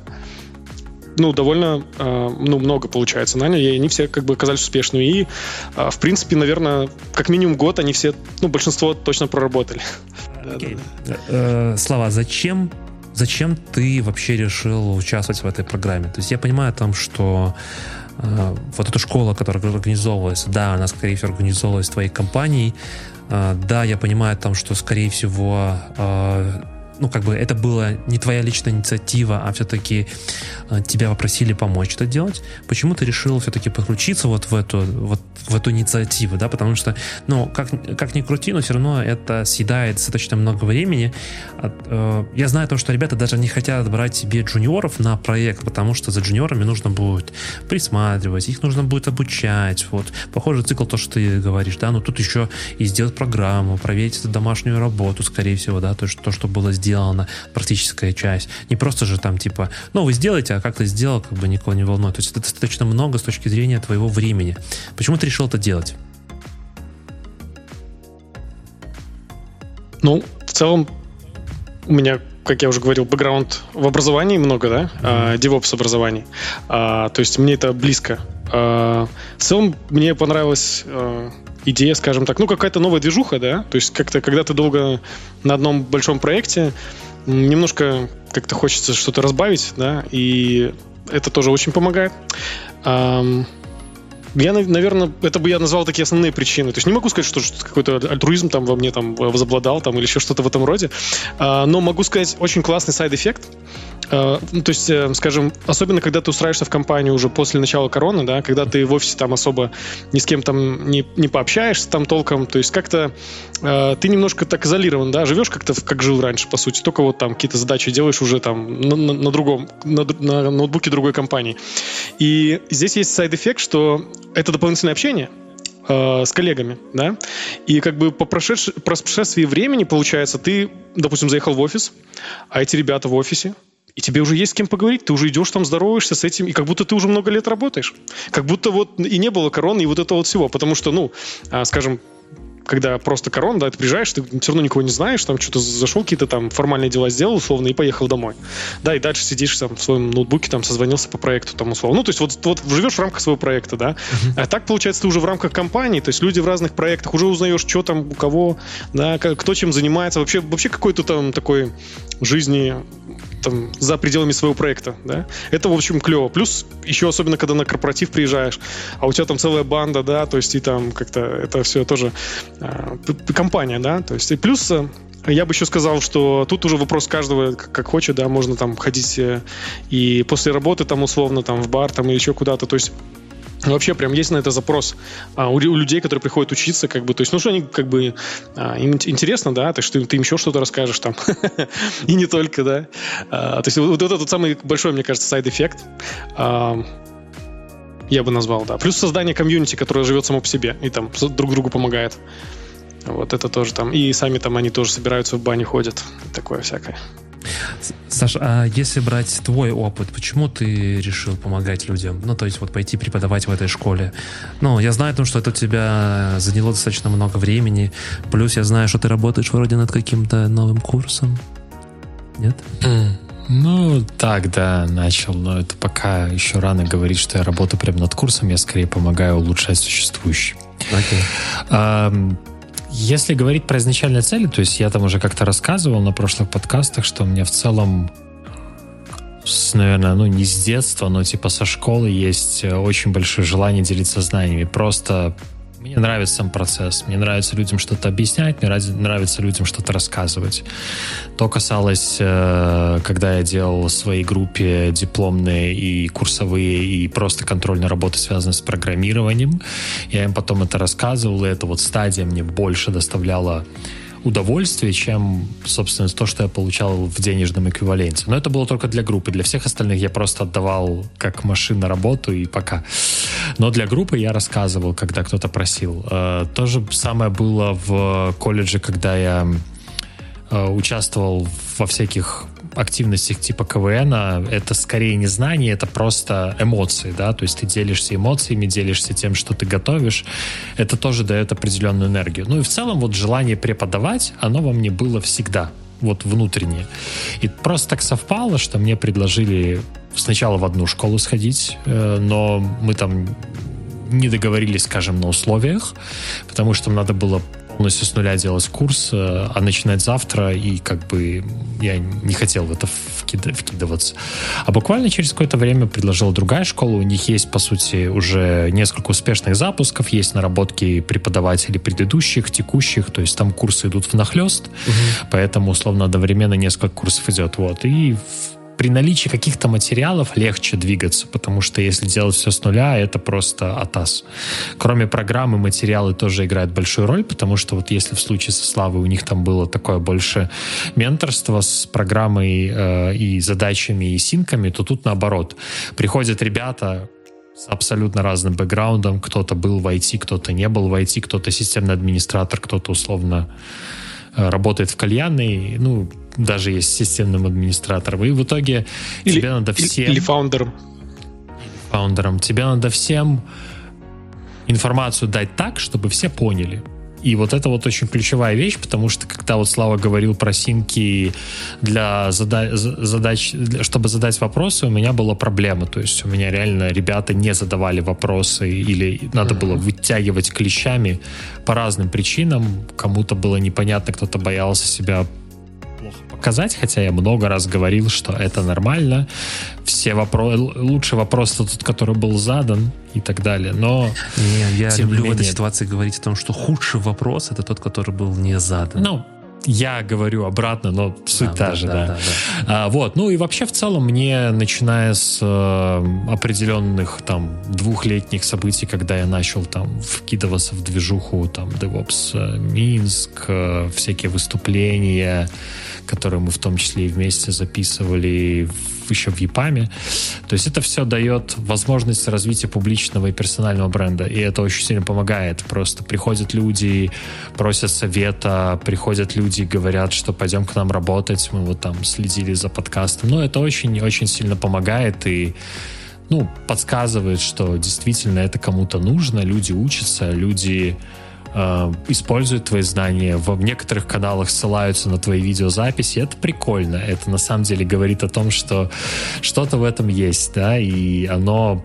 ну, довольно ну, много получается наняли, и они все как бы оказались успешными. И, в принципе, наверное, как минимум год они все, ну, большинство точно проработали. Okay. Э, Слава, зачем зачем ты вообще решил участвовать в этой программе? То есть я понимаю там, что Э, вот эта школа, которая организовывалась, да, она, скорее всего, организовывалась твоей компанией, э, да, я понимаю там, что, скорее всего, э, ну, как бы это была не твоя личная инициатива, а все-таки э, тебя попросили помочь это делать, почему ты решил все-таки подключиться вот в эту, вот в эту инициативу, да, потому что, ну, как, как ни крути, но все равно это съедает достаточно много времени. Э, я знаю то, что ребята даже не хотят брать себе джуниоров на проект, потому что за джуниорами нужно будет присматривать, их нужно будет обучать, вот. Похожий цикл, то, что ты говоришь, да, но тут еще и сделать программу, проверить эту домашнюю работу, скорее всего, да, то, есть то что было сделано сделана практическая часть. Не просто же там типа, ну вы сделаете, а как ты сделал, как бы никого не волнует. То есть это достаточно много с точки зрения твоего времени. Почему ты решил это делать? Ну, в целом, у меня, как я уже говорил, бэкграунд в образовании много, да, mm-hmm. а, DevOps образований. А, то есть мне это близко. А, в целом мне понравилось а, идея, скажем так, ну, какая-то новая движуха, да, то есть как-то, когда ты долго на одном большом проекте, немножко как-то хочется что-то разбавить, да, и это тоже очень помогает. Я, наверное, это бы я назвал такие основные причины. То есть не могу сказать, что, что какой-то альтруизм там во мне там возобладал там или еще что-то в этом роде, а, но могу сказать очень классный side effect. Э, ну, то есть, э, скажем, особенно когда ты устраиваешься в компанию уже после начала короны, да, когда ты в офисе там особо ни с кем там не, не пообщаешься там толком, то есть как-то э, ты немножко так изолирован, да, живешь как-то как жил раньше, по сути, только вот там какие-то задачи делаешь уже там на, на, на другом, на, на ноутбуке другой компании. И здесь есть side effect, что это дополнительное общение, э, с коллегами, да, и как бы по прошедш... прошествии времени, получается, ты, допустим, заехал в офис, а эти ребята в офисе, и тебе уже есть с кем поговорить, ты уже идешь там, здороваешься с этим, и как будто ты уже много лет работаешь. Как будто вот и не было короны, и вот этого вот всего. Потому что, ну, а, скажем, когда просто корон, да, ты приезжаешь, ты все равно никого не знаешь, там что-то зашел, какие-то там формальные дела сделал, условно, и поехал домой. Да, и дальше сидишь там в своем ноутбуке, там созвонился по проекту, там, условно. Ну, то есть вот, вот живешь в рамках своего проекта, да. Uh-huh. А так, получается, ты уже в рамках компании, то есть люди в разных проектах, уже узнаешь, что там, у кого, да, кто чем занимается, вообще, вообще какой-то там такой жизни там, за пределами своего проекта, да, это, в общем, клево. Плюс еще особенно, когда на корпоратив приезжаешь, а у тебя там целая банда, да, то есть и там как-то это все тоже э, компания, да, то есть и плюс э, я бы еще сказал, что тут уже вопрос каждого, как, как хочет, да, можно там ходить э, и после работы там условно там в бар там или еще куда-то, то есть вообще прям есть на это запрос а, у, у людей, которые приходят учиться, как бы, то есть, ну что они как бы а, им интересно, да, то есть ты, ты им еще что-то расскажешь там, и не только, да. А, то есть вот, вот это тот самый большой, мне кажется, side effect. А, я бы назвал, да. Плюс создание комьюнити, которое живет само по себе и там друг другу помогает. Вот это тоже там. И сами там они тоже собираются в бане, ходят. Такое всякое. Саш, а если брать твой опыт, почему ты решил помогать людям? Ну, то есть вот пойти преподавать в этой школе. Ну, я знаю, что это у тебя заняло достаточно много времени, плюс я знаю, что ты работаешь вроде над каким-то новым курсом. Нет? Ну, так, да, начал, но это пока еще рано говорить, что я работаю прямо над курсом, я скорее помогаю улучшать существующий. Okay. А, если говорить про изначальные цели, то есть я там уже как-то рассказывал на прошлых подкастах, что у меня в целом с, наверное, ну не с детства, но типа со школы есть э, очень большое желание делиться знаниями. Просто мне нравится сам процесс, мне нравится людям что-то объяснять, мне нравится людям что-то рассказывать. То касалось, э, когда я делал в своей группе дипломные и курсовые, и просто контрольные работы, связанные с программированием. Я им потом это рассказывал, и эта вот стадия мне больше доставляла удовольствие, чем, собственно, то, что я получал в денежном эквиваленте. Но это было только для группы. Для всех остальных я просто отдавал как машина работу и пока. Но для группы я рассказывал, когда кто-то просил. Э, то же самое было в колледже, когда я э, участвовал во всяких активностях типа КВН, это скорее не знание, это просто эмоции, да, то есть ты делишься эмоциями, делишься тем, что ты готовишь, это тоже дает определенную энергию. Ну и в целом вот желание преподавать, оно во мне было всегда, вот внутреннее. И просто так совпало, что мне предложили сначала в одну школу сходить, э, но мы там не договорились, скажем, на условиях, потому что надо было полностью с нуля делать курс, э, а начинать завтра, и как бы я не хотел в это вкидываться. А буквально через какое-то время предложила другая школа, у них есть, по сути, уже несколько успешных запусков, есть наработки преподавателей предыдущих, текущих, то есть там курсы идут в нахлест, угу. поэтому, условно, одновременно несколько курсов идет, вот, и при наличии каких-то материалов легче двигаться, потому что если делать все с нуля, это просто атас. Кроме программы, материалы тоже играют большую роль, потому что вот если в случае со Славой у них там было такое больше менторство с программой э, и задачами и синками, то тут наоборот. Приходят ребята, с абсолютно разным бэкграундом. Кто-то был в IT, кто-то не был в IT, кто-то системный администратор, кто-то условно э, работает в кальянной. Ну, даже есть системным администратором. И в итоге или, тебе надо всем... Или фаундером. Фаундером. Тебе надо всем информацию дать так, чтобы все поняли. И вот это вот очень ключевая вещь, потому что когда вот Слава говорил про синки для зада задач, чтобы задать вопросы, у меня была проблема. То есть у меня реально ребята не задавали вопросы или надо было вытягивать клещами по разным причинам. Кому-то было непонятно, кто-то боялся себя показать, хотя я много раз говорил, что это нормально. Все вопросы, лучший вопрос тот, который был задан и так далее. Но не, я люблю менее... в этой ситуации говорить о том, что худший вопрос это тот, который был не задан. Ну, я говорю обратно, но суть да, та да, же, да. да. да, да. А, вот, ну и вообще в целом мне, начиная с э, определенных там двухлетних событий, когда я начал там вкидываться в движуху, там DevOps э, Минск, э, всякие выступления, которые мы в том числе и вместе записывали еще в ЕПАМе. То есть это все дает возможность развития публичного и персонального бренда, и это очень сильно помогает. Просто приходят люди, просят совета, приходят люди, говорят, что пойдем к нам работать, мы вот там следили за подкастом. Ну, это очень-очень сильно помогает, и ну, подсказывает, что действительно это кому-то нужно, люди учатся, люди э, используют твои знания, в некоторых каналах ссылаются на твои видеозаписи. Это прикольно. Это на самом деле говорит о том, что что-то в этом есть, да, и оно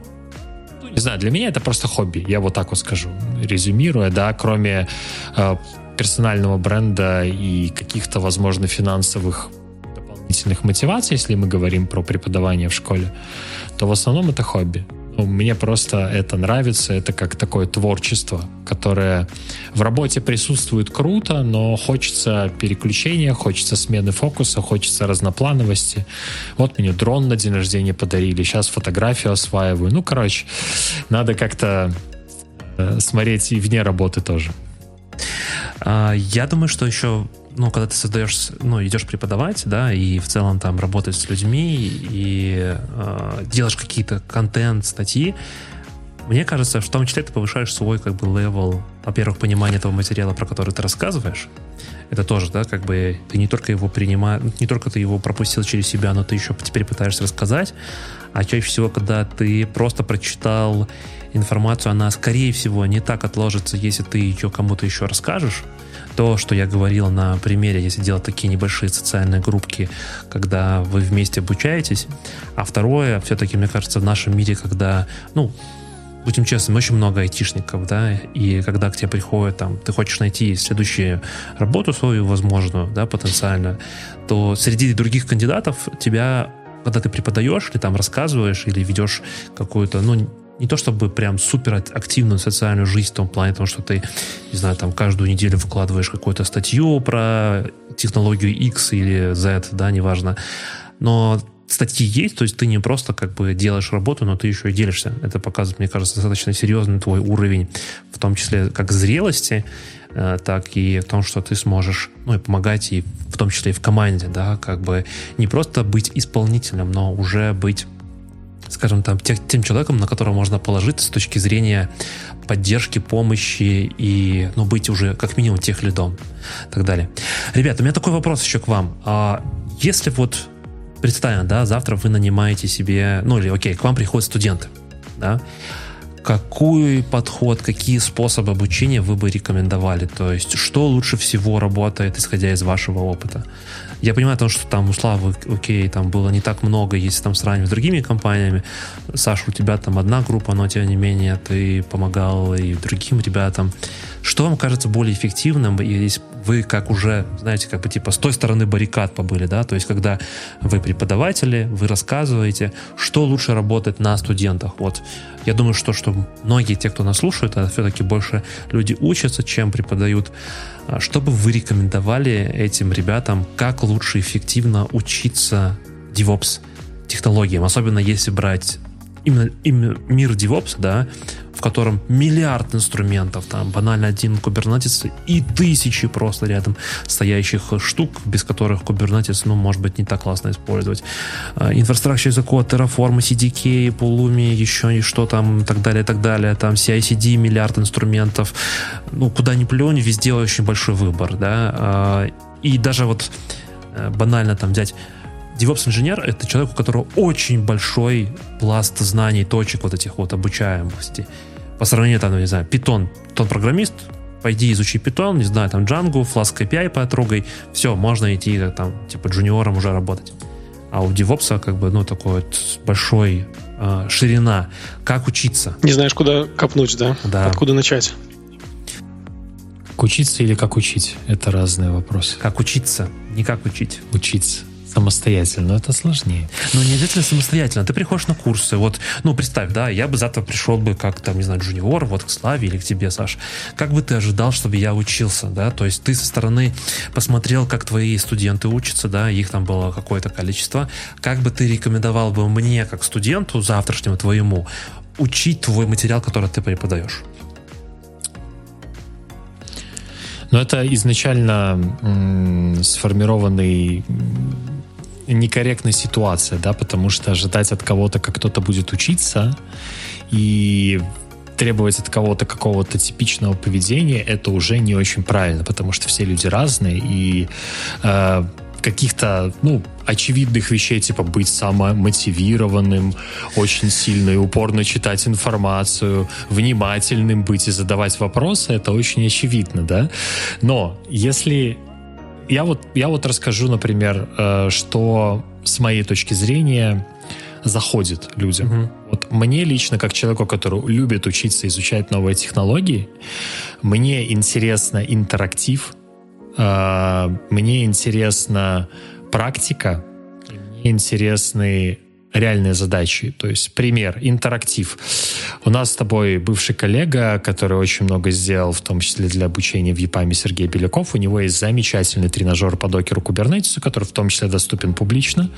ну, не знаю, для меня это просто хобби, я вот так вот скажу, резюмируя, да, кроме э, персонального бренда и каких-то, возможно, финансовых дополнительных мотиваций, если мы говорим про преподавание в школе, то в основном это хобби. Ну, мне просто это нравится, это как такое творчество, которое в работе присутствует круто, но хочется переключения, хочется смены фокуса, хочется разноплановости. Вот мне дрон на день рождения подарили, сейчас фотографию осваиваю. Ну, короче, надо как-то э, смотреть и вне работы тоже. А, я думаю, что еще ну, когда ты создаешь, ну, идешь преподавать, да, и в целом там работать с людьми и э, делаешь какие-то контент, статьи, мне кажется, в том числе ты повышаешь свой как бы level, во-первых, понимания этого материала, про который ты рассказываешь, это тоже, да, как бы ты не только его принимаешь, не только ты его пропустил через себя, но ты еще теперь пытаешься рассказать, а чаще всего, когда ты просто прочитал информацию, она, скорее всего, не так отложится, если ты ее кому-то еще расскажешь, то, что я говорил на примере, если делать такие небольшие социальные группки, когда вы вместе обучаетесь. А второе, все-таки, мне кажется, в нашем мире, когда, ну, будем честными, очень много айтишников, да, и когда к тебе приходят, там, ты хочешь найти следующую работу свою возможную, да, потенциально, то среди других кандидатов тебя, когда ты преподаешь или там рассказываешь или ведешь какую-то, ну, не то чтобы прям супер активную социальную жизнь в том плане, потому что ты, не знаю, там каждую неделю выкладываешь какую-то статью про технологию X или Z, да, неважно. Но статьи есть, то есть ты не просто как бы делаешь работу, но ты еще и делишься. Это показывает, мне кажется, достаточно серьезный твой уровень, в том числе как зрелости, э, так и в том, что ты сможешь, ну и помогать, и в том числе и в команде, да, как бы не просто быть исполнителем, но уже быть скажем, там, тех, тем человеком, на которого можно положиться с точки зрения поддержки, помощи и, ну, быть уже как минимум тех лидом и так далее. Ребята, у меня такой вопрос еще к вам. А если вот, представим, да, завтра вы нанимаете себе, ну, или, окей, к вам приходят студенты, да, какой подход, какие способы обучения вы бы рекомендовали? То есть, что лучше всего работает, исходя из вашего опыта? Я понимаю, то, что там у Славы, окей, там было не так много, если там сравнивать с другими компаниями. Саша, у тебя там одна группа, но тем не менее ты помогал и другим ребятам. Что вам кажется более эффективным, если вы как уже, знаете, как бы типа с той стороны баррикад побыли, да, то есть когда вы преподаватели, вы рассказываете, что лучше работает на студентах. Вот. Я думаю, что, что многие те, кто нас слушают, это все-таки больше люди учатся, чем преподают. А что бы вы рекомендовали этим ребятам, как лучше эффективно учиться DevOps технологиям, особенно если брать именно, именно мир DevOps, да, в котором миллиард инструментов, там банально один Kubernetes и тысячи просто рядом стоящих штук, без которых Kubernetes, ну, может быть, не так классно использовать. Инфраструктура за код, Terraform, CDK, Pulumi, еще и что там, и так далее, и так далее. Там CI-CD, миллиард инструментов. Ну, куда ни плюнь, везде очень большой выбор, да. А, и даже вот э, банально там взять DevOps-инженер — это человек, у которого очень большой пласт знаний, точек вот этих вот обучаемости. По сравнению, там, ну, не знаю, Python, Python-программист, пойди изучи Python, не знаю, там Django, Flask API потрогай, все, можно идти там, типа, джуниором уже работать. А у DevOps как бы, ну, такой вот большой э, ширина. Как учиться? Не знаешь, куда копнуть, да? Да. Откуда начать? Как учиться или как учить? Это разные вопросы. Как учиться, не как учить. Учиться самостоятельно, это сложнее. Ну, не обязательно самостоятельно. Ты приходишь на курсы. Вот, ну, представь, да, я бы завтра пришел бы как, там, не знаю, джуниор, вот к Славе или к тебе, Саш. Как бы ты ожидал, чтобы я учился, да? То есть ты со стороны посмотрел, как твои студенты учатся, да, их там было какое-то количество. Как бы ты рекомендовал бы мне, как студенту завтрашнему твоему, учить твой материал, который ты преподаешь? Но это изначально м, сформированный некорректная ситуация, да, потому что ожидать от кого-то, как кто-то будет учиться, и требовать от кого-то какого-то типичного поведения, это уже не очень правильно, потому что все люди разные, и э, каких-то, ну, очевидных вещей, типа быть самомотивированным, очень сильно и упорно читать информацию, внимательным быть и задавать вопросы, это очень очевидно, да? Но если я вот, я вот расскажу, например, э, что с моей точки зрения заходит людям. Угу. Вот мне лично, как человеку, который любит учиться, изучать новые технологии, мне интересно интерактив, э, мне интересна практика, мне интересны реальные задачи. То есть пример, интерактив. У нас с тобой бывший коллега, который очень много сделал, в том числе для обучения в ЕПАМе Сергей Беляков. У него есть замечательный тренажер по докеру Kubernetes, который в том числе доступен публично,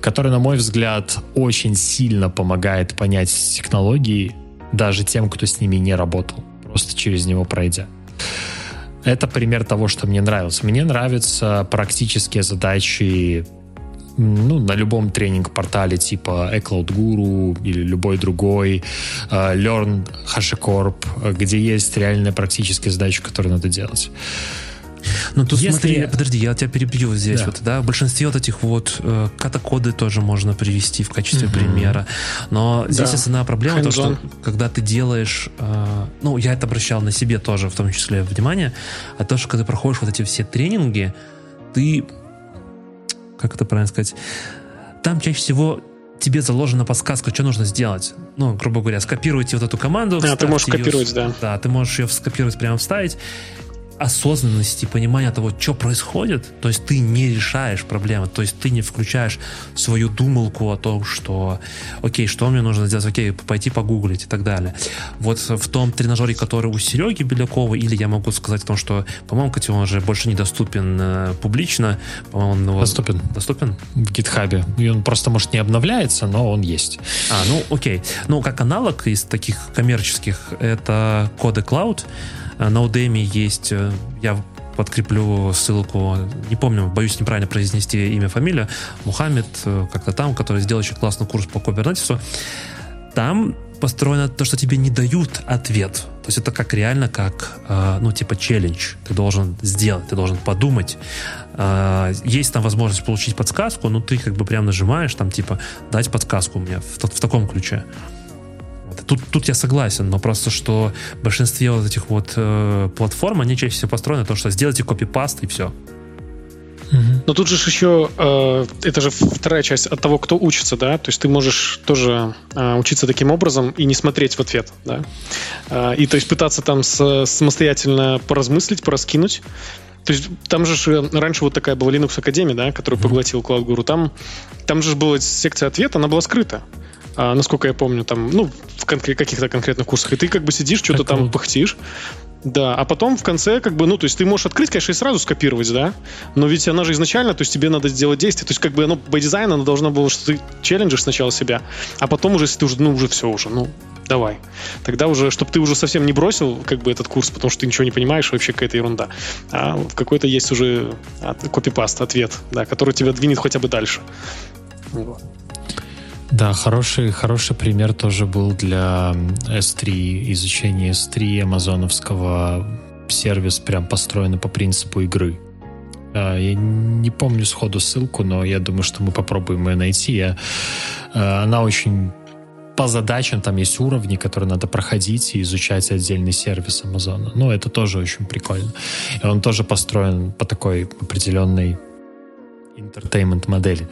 который, на мой взгляд, очень сильно помогает понять технологии даже тем, кто с ними не работал, просто через него пройдя. Это пример того, что мне нравилось. Мне нравятся практические задачи ну, на любом тренинг-портале типа eCloud Guru или любой другой, uh, Learn HashiCorp, где есть реальные практические задачи, которые надо делать. Ну, тут Если... смотри, подожди, я тебя перебью здесь. Да. Вот, да, в большинстве вот этих вот э, катакоды тоже можно привести в качестве угу. примера. Но здесь да. основная проблема, то, что когда ты делаешь, э, ну, я это обращал на себе тоже, в том числе, внимание, а то, что когда ты проходишь вот эти все тренинги, ты, как это правильно сказать, там чаще всего тебе заложена подсказка, что нужно сделать. Ну, грубо говоря, скопируйте вот эту команду. А, ты можешь скопировать, да. Да, ты можешь ее скопировать, прямо вставить осознанности, понимания того, что происходит, то есть ты не решаешь проблемы, то есть ты не включаешь свою думалку о том, что окей, что мне нужно сделать, окей, пойти погуглить и так далее. Вот в том тренажере, который у Сереги Белякова, или я могу сказать о том, что, по-моему, кстати, он уже больше недоступен э, публично, по-моему, он доступен. Доступен? В гитхабе. И он просто, может, не обновляется, но он есть. А, ну, окей. Ну, как аналог из таких коммерческих, это Code Cloud, на Udemy есть, э, я подкреплю ссылку, не помню, боюсь неправильно произнести имя, фамилия, Мухаммед, э, как-то там, который сделал очень классный курс по Kubernetes. Там построено то, что тебе не дают ответ. То есть это как реально, как, ну, типа челлендж. Ты должен сделать, ты должен подумать. Есть там возможность получить подсказку, но ты как бы прям нажимаешь, там, типа, дать подсказку мне в, в таком ключе. Тут, тут я согласен, но просто что в большинстве вот этих вот э, платформ, они чаще всего построены то, что сделайте копипаст и все. Но тут же еще, э, это же вторая часть от того, кто учится, да, то есть ты можешь тоже э, учиться таким образом и не смотреть в ответ, да, э, и то есть пытаться там с, самостоятельно поразмыслить, пораскинуть, то есть там же э, раньше вот такая была Linux Академия, да, которую поглотил Cloud Guru, там, там же была секция ответа, она была скрыта а, насколько я помню, там, ну, в конкре- каких-то конкретных курсах, и ты как бы сидишь, что-то там вот. пыхтишь, да, а потом в конце, как бы, ну, то есть ты можешь открыть, конечно, и сразу скопировать, да, но ведь она же изначально, то есть тебе надо сделать действие, то есть как бы оно по дизайну, оно должно было, что ты челленджишь сначала себя, а потом уже, если ты уже, ну, уже все уже, ну, давай. Тогда уже, чтобы ты уже совсем не бросил, как бы, этот курс, потому что ты ничего не понимаешь, вообще какая-то ерунда. А в какой-то есть уже копипаст, ответ, да, который тебя двинет хотя бы дальше. Вот. Да, хороший, хороший пример тоже был для S3, изучения S3 амазоновского сервис прям построенный по принципу игры. Я не помню сходу ссылку, но я думаю, что мы попробуем ее найти. Я, э, она очень по задачам, там есть уровни, которые надо проходить и изучать отдельный сервис Амазона. Ну, это тоже очень прикольно. И он тоже построен по такой определенной entertainment модели.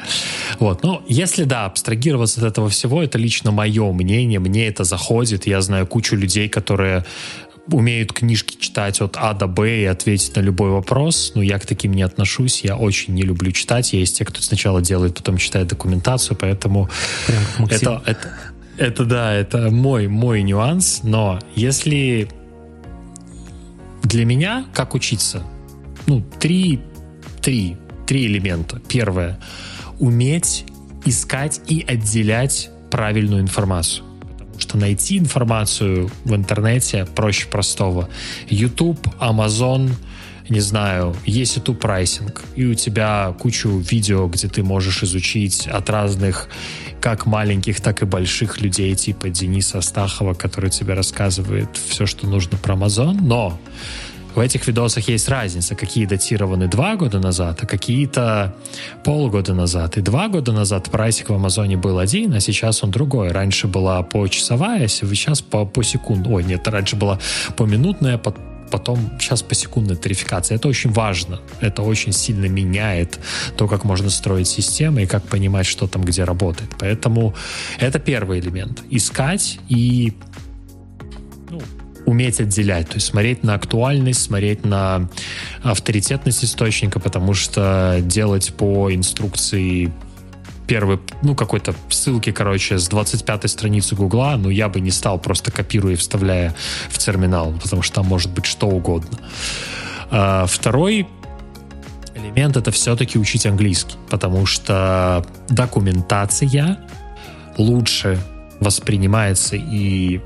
Вот. Но если, да, абстрагироваться от этого всего, это лично мое мнение, мне это заходит. Я знаю кучу людей, которые умеют книжки читать от А до Б и ответить на любой вопрос. Но я к таким не отношусь. Я очень не люблю читать. Я из тех, кто сначала делает, потом читает документацию, поэтому это, это, это, да, это мой, мой нюанс. Но если для меня, как учиться? Ну, три, три три элемента. Первое — уметь искать и отделять правильную информацию. Потому что найти информацию в интернете проще простого. YouTube, Amazon, не знаю, есть YouTube прайсинг, и у тебя кучу видео, где ты можешь изучить от разных как маленьких, так и больших людей, типа Дениса Астахова, который тебе рассказывает все, что нужно про Amazon, но в этих видосах есть разница, какие датированы два года назад, а какие-то полгода назад. И два года назад прайсик в Амазоне был один, а сейчас он другой. Раньше была почасовая, сейчас по, по секунду. Ой, нет, раньше была поминутная, по потом сейчас по секундной тарификация. Это очень важно. Это очень сильно меняет то, как можно строить системы и как понимать, что там где работает. Поэтому это первый элемент. Искать и уметь отделять, то есть смотреть на актуальность, смотреть на авторитетность источника, потому что делать по инструкции первый, ну, какой-то ссылки, короче, с 25-й страницы Гугла, ну, я бы не стал просто копируя и вставляя в терминал, потому что там может быть что угодно. А, второй элемент — это все-таки учить английский, потому что документация лучше воспринимается и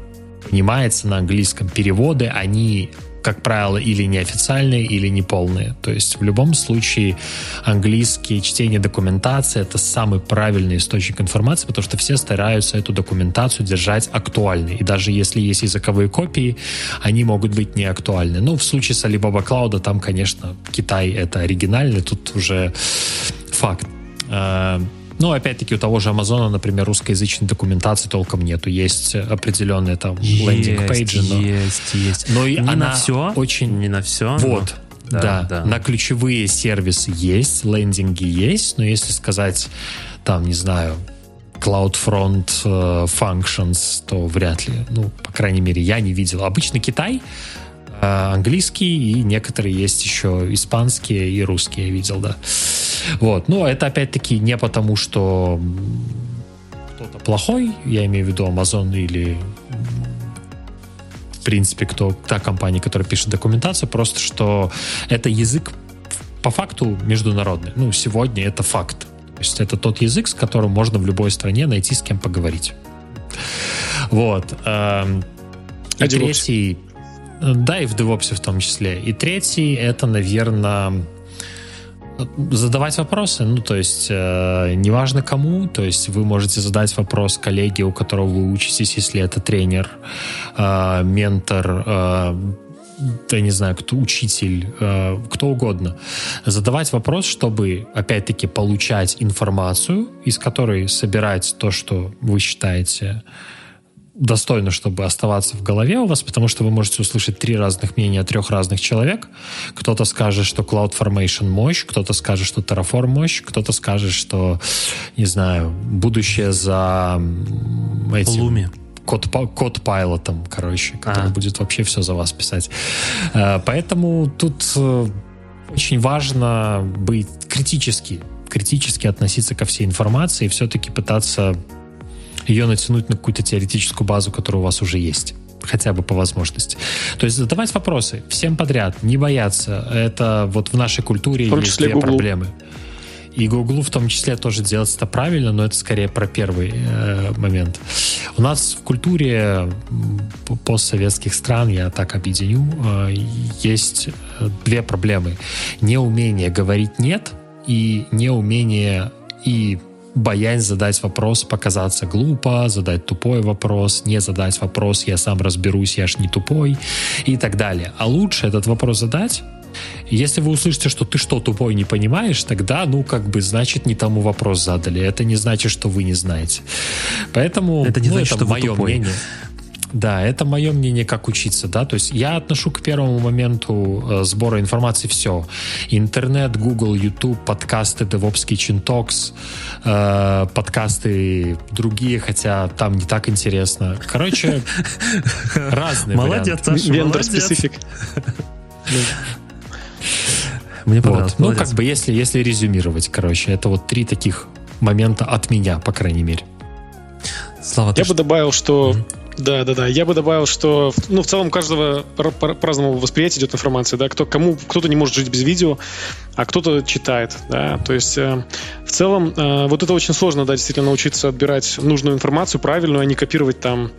понимается на английском. Переводы, они как правило, или неофициальные, или неполные. То есть в любом случае английский, чтение документации — это самый правильный источник информации, потому что все стараются эту документацию держать актуальной. И даже если есть языковые копии, они могут быть не актуальны. Ну, в случае с Alibaba Cloud, там, конечно, Китай — это оригинальный, тут уже факт. Ну, опять-таки, у того же Амазона, например, русскоязычной документации толком нету. Есть определенные там лендинг-пейджи. Но... Есть, есть. Но и не она на все. Очень... Не на все. Вот. Но... Да, да, да. На ключевые сервисы есть, лендинги есть, но если сказать, там, не знаю, CloudFront uh, Functions, то вряд ли. Ну, по крайней мере, я не видел. Обычно Китай, uh, английский и некоторые есть еще испанские и русские я видел, да. Вот. Но это опять-таки не потому, что кто-то плохой, я имею в виду Amazon или в принципе, кто та компания, которая пишет документацию, просто что это язык по факту международный. Ну, сегодня это факт. То есть это тот язык, с которым можно в любой стране найти с кем поговорить. Вот. Эм, и а третий... Да, и в DevOps в том числе. И третий, это, наверное, задавать вопросы, ну, то есть, э, неважно кому, то есть вы можете задать вопрос коллеге, у которого вы учитесь, если это тренер, э, ментор, э, я не знаю, кто учитель, э, кто угодно. Задавать вопрос, чтобы, опять-таки, получать информацию, из которой собирать то, что вы считаете достойно, чтобы оставаться в голове у вас, потому что вы можете услышать три разных мнения трех разных человек. Кто-то скажет, что CloudFormation мощь, кто-то скажет, что Terraform мощь, кто-то скажет, что, не знаю, будущее за этим... Луми код, код пайлотом, короче, который а. будет вообще все за вас писать. Э, поэтому тут э, очень важно быть критически, критически относиться ко всей информации и все-таки пытаться ее натянуть на какую-то теоретическую базу, которая у вас уже есть хотя бы по возможности. То есть задавать вопросы всем подряд, не бояться. Это вот в нашей культуре есть две Google. проблемы. И Google в том числе тоже делать это правильно, но это скорее про первый э, момент. У нас в культуре постсоветских стран, я так объединю, э, есть э, две проблемы. Неумение говорить «нет» и неумение и боязнь задать вопрос, показаться глупо, задать тупой вопрос, не задать вопрос, я сам разберусь, я ж не тупой и так далее. А лучше этот вопрос задать, если вы услышите, что ты что, тупой, не понимаешь, тогда, ну, как бы, значит, не тому вопрос задали. Это не значит, что вы не знаете. Поэтому, это не ну, значит, это что мое мнение. Да, это мое мнение, как учиться, да, то есть я отношу к первому моменту э, сбора информации все. Интернет, Google, YouTube, подкасты, DevOps Kitchen Talks, э, подкасты другие, хотя там не так интересно. Короче, разные Молодец, Саша, Вендор специфик. Мне понравилось. Вот. Ну, как бы, если, если резюмировать, короче, это вот три таких момента от меня, по крайней мере. Слава, Я бы добавил, что. Да, да, да. Я бы добавил, что ну, в целом каждого по-разному восприятия идет информация, да, кто, кому, кто-то не может жить без видео, а кто-то читает, да, то есть э, в целом э, вот это очень сложно, да, действительно научиться отбирать нужную информацию, правильную, а не копировать там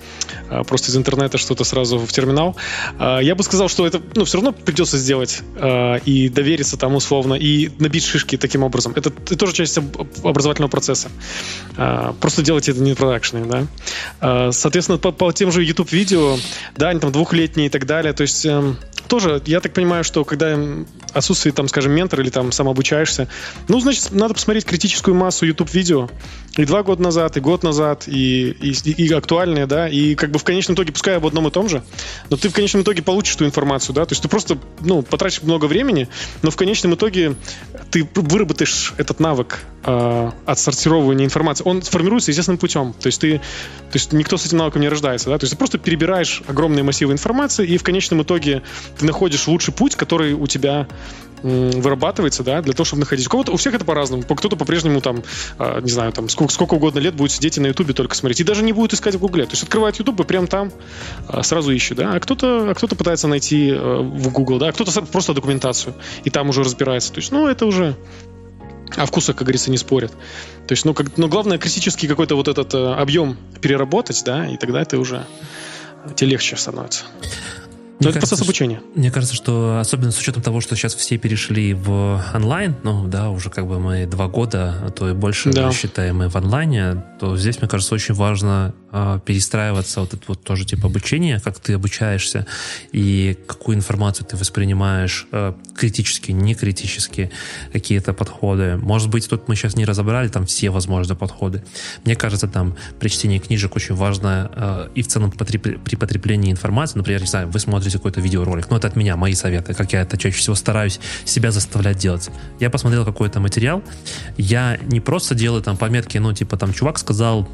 э, просто из интернета что-то сразу в терминал. Э, я бы сказал, что это, ну, все равно придется сделать э, и довериться там условно, и набить шишки таким образом. Это, это тоже часть образовательного процесса. Э, просто делать это не продакшены, да. Э, соответственно, по, по тем же YouTube-видео, да, они там двухлетние и так далее, то есть э, тоже, я так понимаю, что когда отсутствует там, скажем, ментор или там самообучаешься, ну, значит, надо посмотреть критическую массу YouTube-видео. И два года назад, и год назад, и, и, и актуальные, да, и как бы в конечном итоге, пускай об одном и том же, но ты в конечном итоге получишь ту информацию, да, то есть ты просто, ну, потратишь много времени, но в конечном итоге ты выработаешь этот навык э, отсортировывания информации. Он сформируется естественным путем, то есть ты, то есть никто с этим навыком не рождается, да, то есть ты просто перебираешь огромные массивы информации, и в конечном итоге ты находишь лучший путь, который у тебя вырабатывается, да, для того, чтобы находить. У кого-то, у всех это по-разному. Кто-то по-прежнему там, э, не знаю, там сколько, сколько угодно лет будет сидеть и на Ютубе только смотреть. И даже не будет искать в Гугле. То есть открывает Ютуб и прям там э, сразу ищет, да. А кто-то, а кто-то пытается найти э, в Google, да, а кто-то просто документацию. И там уже разбирается. То есть, ну, это уже а вкуса, как говорится, не спорят. То есть, ну, как, но главное критический какой-то вот этот э, объем переработать, да, и тогда это уже тебе легче становится. Но это процесс обучения. Мне кажется, что особенно с учетом того, что сейчас все перешли в онлайн, ну да, уже как бы мы два года, а то и больше да. считаем мы в онлайне, то здесь, мне кажется, очень важно э, перестраиваться вот это вот тоже типа обучение, как ты обучаешься и какую информацию ты воспринимаешь э, критически, не критически, какие-то подходы. Может быть, тут мы сейчас не разобрали там все возможные подходы. Мне кажется, там при чтении книжек очень важно э, и в целом при, при потреблении информации, например, не знаю, вы смотрите какой-то видеоролик, ну это от меня, мои советы, как я это чаще всего стараюсь себя заставлять делать. Я посмотрел какой-то материал, я не просто делаю там пометки, ну типа там чувак сказал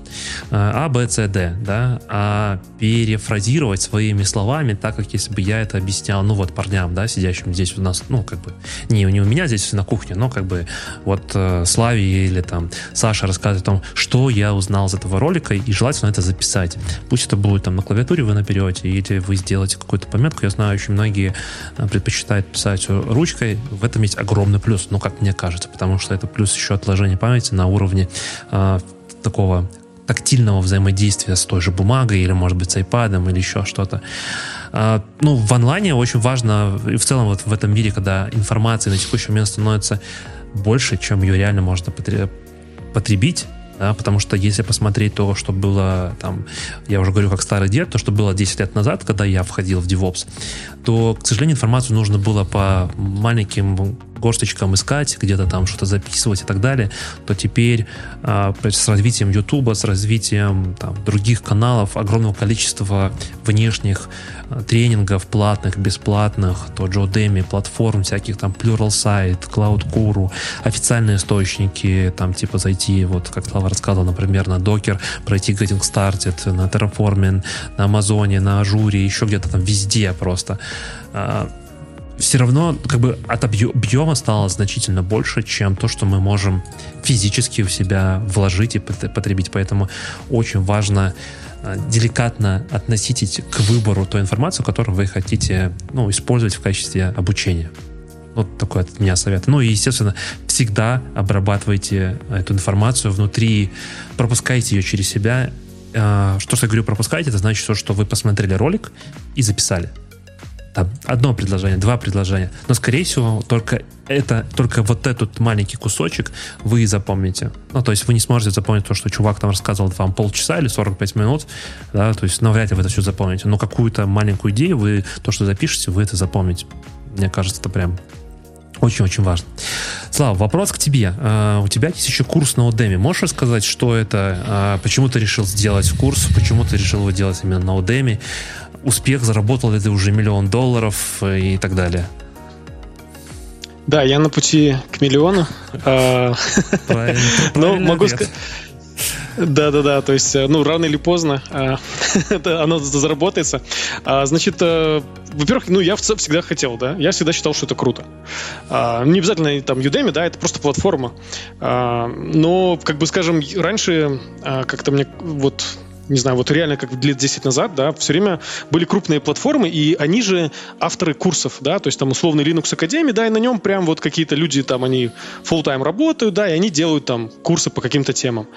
э, А, Б, С, Д, да, а перефразировать своими словами, так как если бы я это объяснял, ну вот парням, да, сидящим здесь у нас, ну как бы, не, не у меня здесь на кухне, но как бы вот э, Славе или там Саша рассказывает о том, что я узнал из этого ролика, и желательно это записать. Пусть это будет там на клавиатуре вы наберете, или вы сделаете какую-то пометку, я знаю, очень многие э, предпочитают писать ручкой, в этом есть огромный плюс, ну как мне кажется, потому что это плюс еще отложение памяти на уровне э, такого тактильного взаимодействия с той же бумагой или, может быть, с iPad или еще что-то. А, ну, в онлайне очень важно, и в целом вот в этом мире, когда информации на текущий момент становится больше, чем ее реально можно потребить, да, потому что если посмотреть то, что было там, я уже говорю как старый дед, то, что было 10 лет назад, когда я входил в DevOps, то, к сожалению, информацию нужно было по маленьким горсточкам искать, где-то там что-то записывать и так далее, то теперь э, с развитием YouTube, с развитием там, других каналов, огромного количества внешних э, тренингов, платных, бесплатных, то Jodemi, платформ всяких, там Pluralsight, CloudGuru, официальные источники, там типа зайти, вот как Слава рассказывал, например, на Docker, пройти Getting Started, на Terraforming, на Амазоне, на Ажуре, еще где-то там везде просто. Э, все равно как бы от объема стало значительно больше, чем то, что мы можем физически в себя вложить и потребить. Поэтому очень важно э, деликатно относитесь к выбору той информации, которую вы хотите ну, использовать в качестве обучения. Вот такой от меня совет. Ну и, естественно, всегда обрабатывайте эту информацию внутри, пропускайте ее через себя. Э, что я говорю пропускайте, это значит, что вы посмотрели ролик и записали там одно предложение, два предложения. Но, скорее всего, только это, только вот этот маленький кусочек вы запомните. Ну, то есть вы не сможете запомнить то, что чувак там рассказывал вам полчаса или 45 минут, да, то есть навряд ли вы это все запомните. Но какую-то маленькую идею вы, то, что запишете, вы это запомните. Мне кажется, это прям очень-очень важно. Слава, вопрос к тебе. Uh, у тебя есть еще курс на Udemy. Можешь рассказать, что это? Uh, почему ты решил сделать курс? Почему ты решил его делать именно на Udemy? Успех, заработал ли ты уже миллион долларов э, и так далее? Да, я на пути к миллиону. А. Но могу сказать... Да, да, да. То есть, э, ну, рано или поздно а, оно заработается. А, значит, э, во-первых, ну, я всегда хотел, да. Я всегда считал, что это круто. Не обязательно там Udemy, да, это просто платформа. Но, как бы, скажем, раньше как-то мне вот не знаю, вот реально как лет 10 назад, да, все время были крупные платформы, и они же авторы курсов, да, то есть там условный Linux Academy, да, и на нем прям вот какие-то люди там, они full-time работают, да, и они делают там курсы по каким-то темам.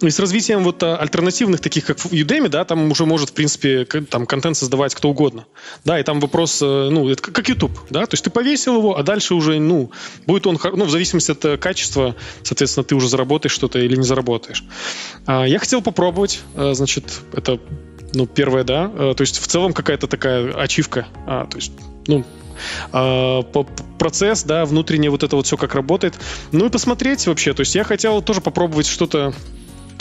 И с развитием вот а, альтернативных, таких как Udemy, да, там уже может, в принципе, там контент создавать кто угодно. Да, и там вопрос, э, ну, это как YouTube, да, то есть ты повесил его, а дальше уже, ну, будет он, ну, в зависимости от э, качества, соответственно, ты уже заработаешь что-то или не заработаешь. А, я хотел попробовать, э, значит, это, ну, первое, да, то есть в целом какая-то такая ачивка, а, то есть, ну, процесс, да, внутреннее вот это вот все как работает. Ну и посмотреть вообще. То есть я хотел тоже попробовать что-то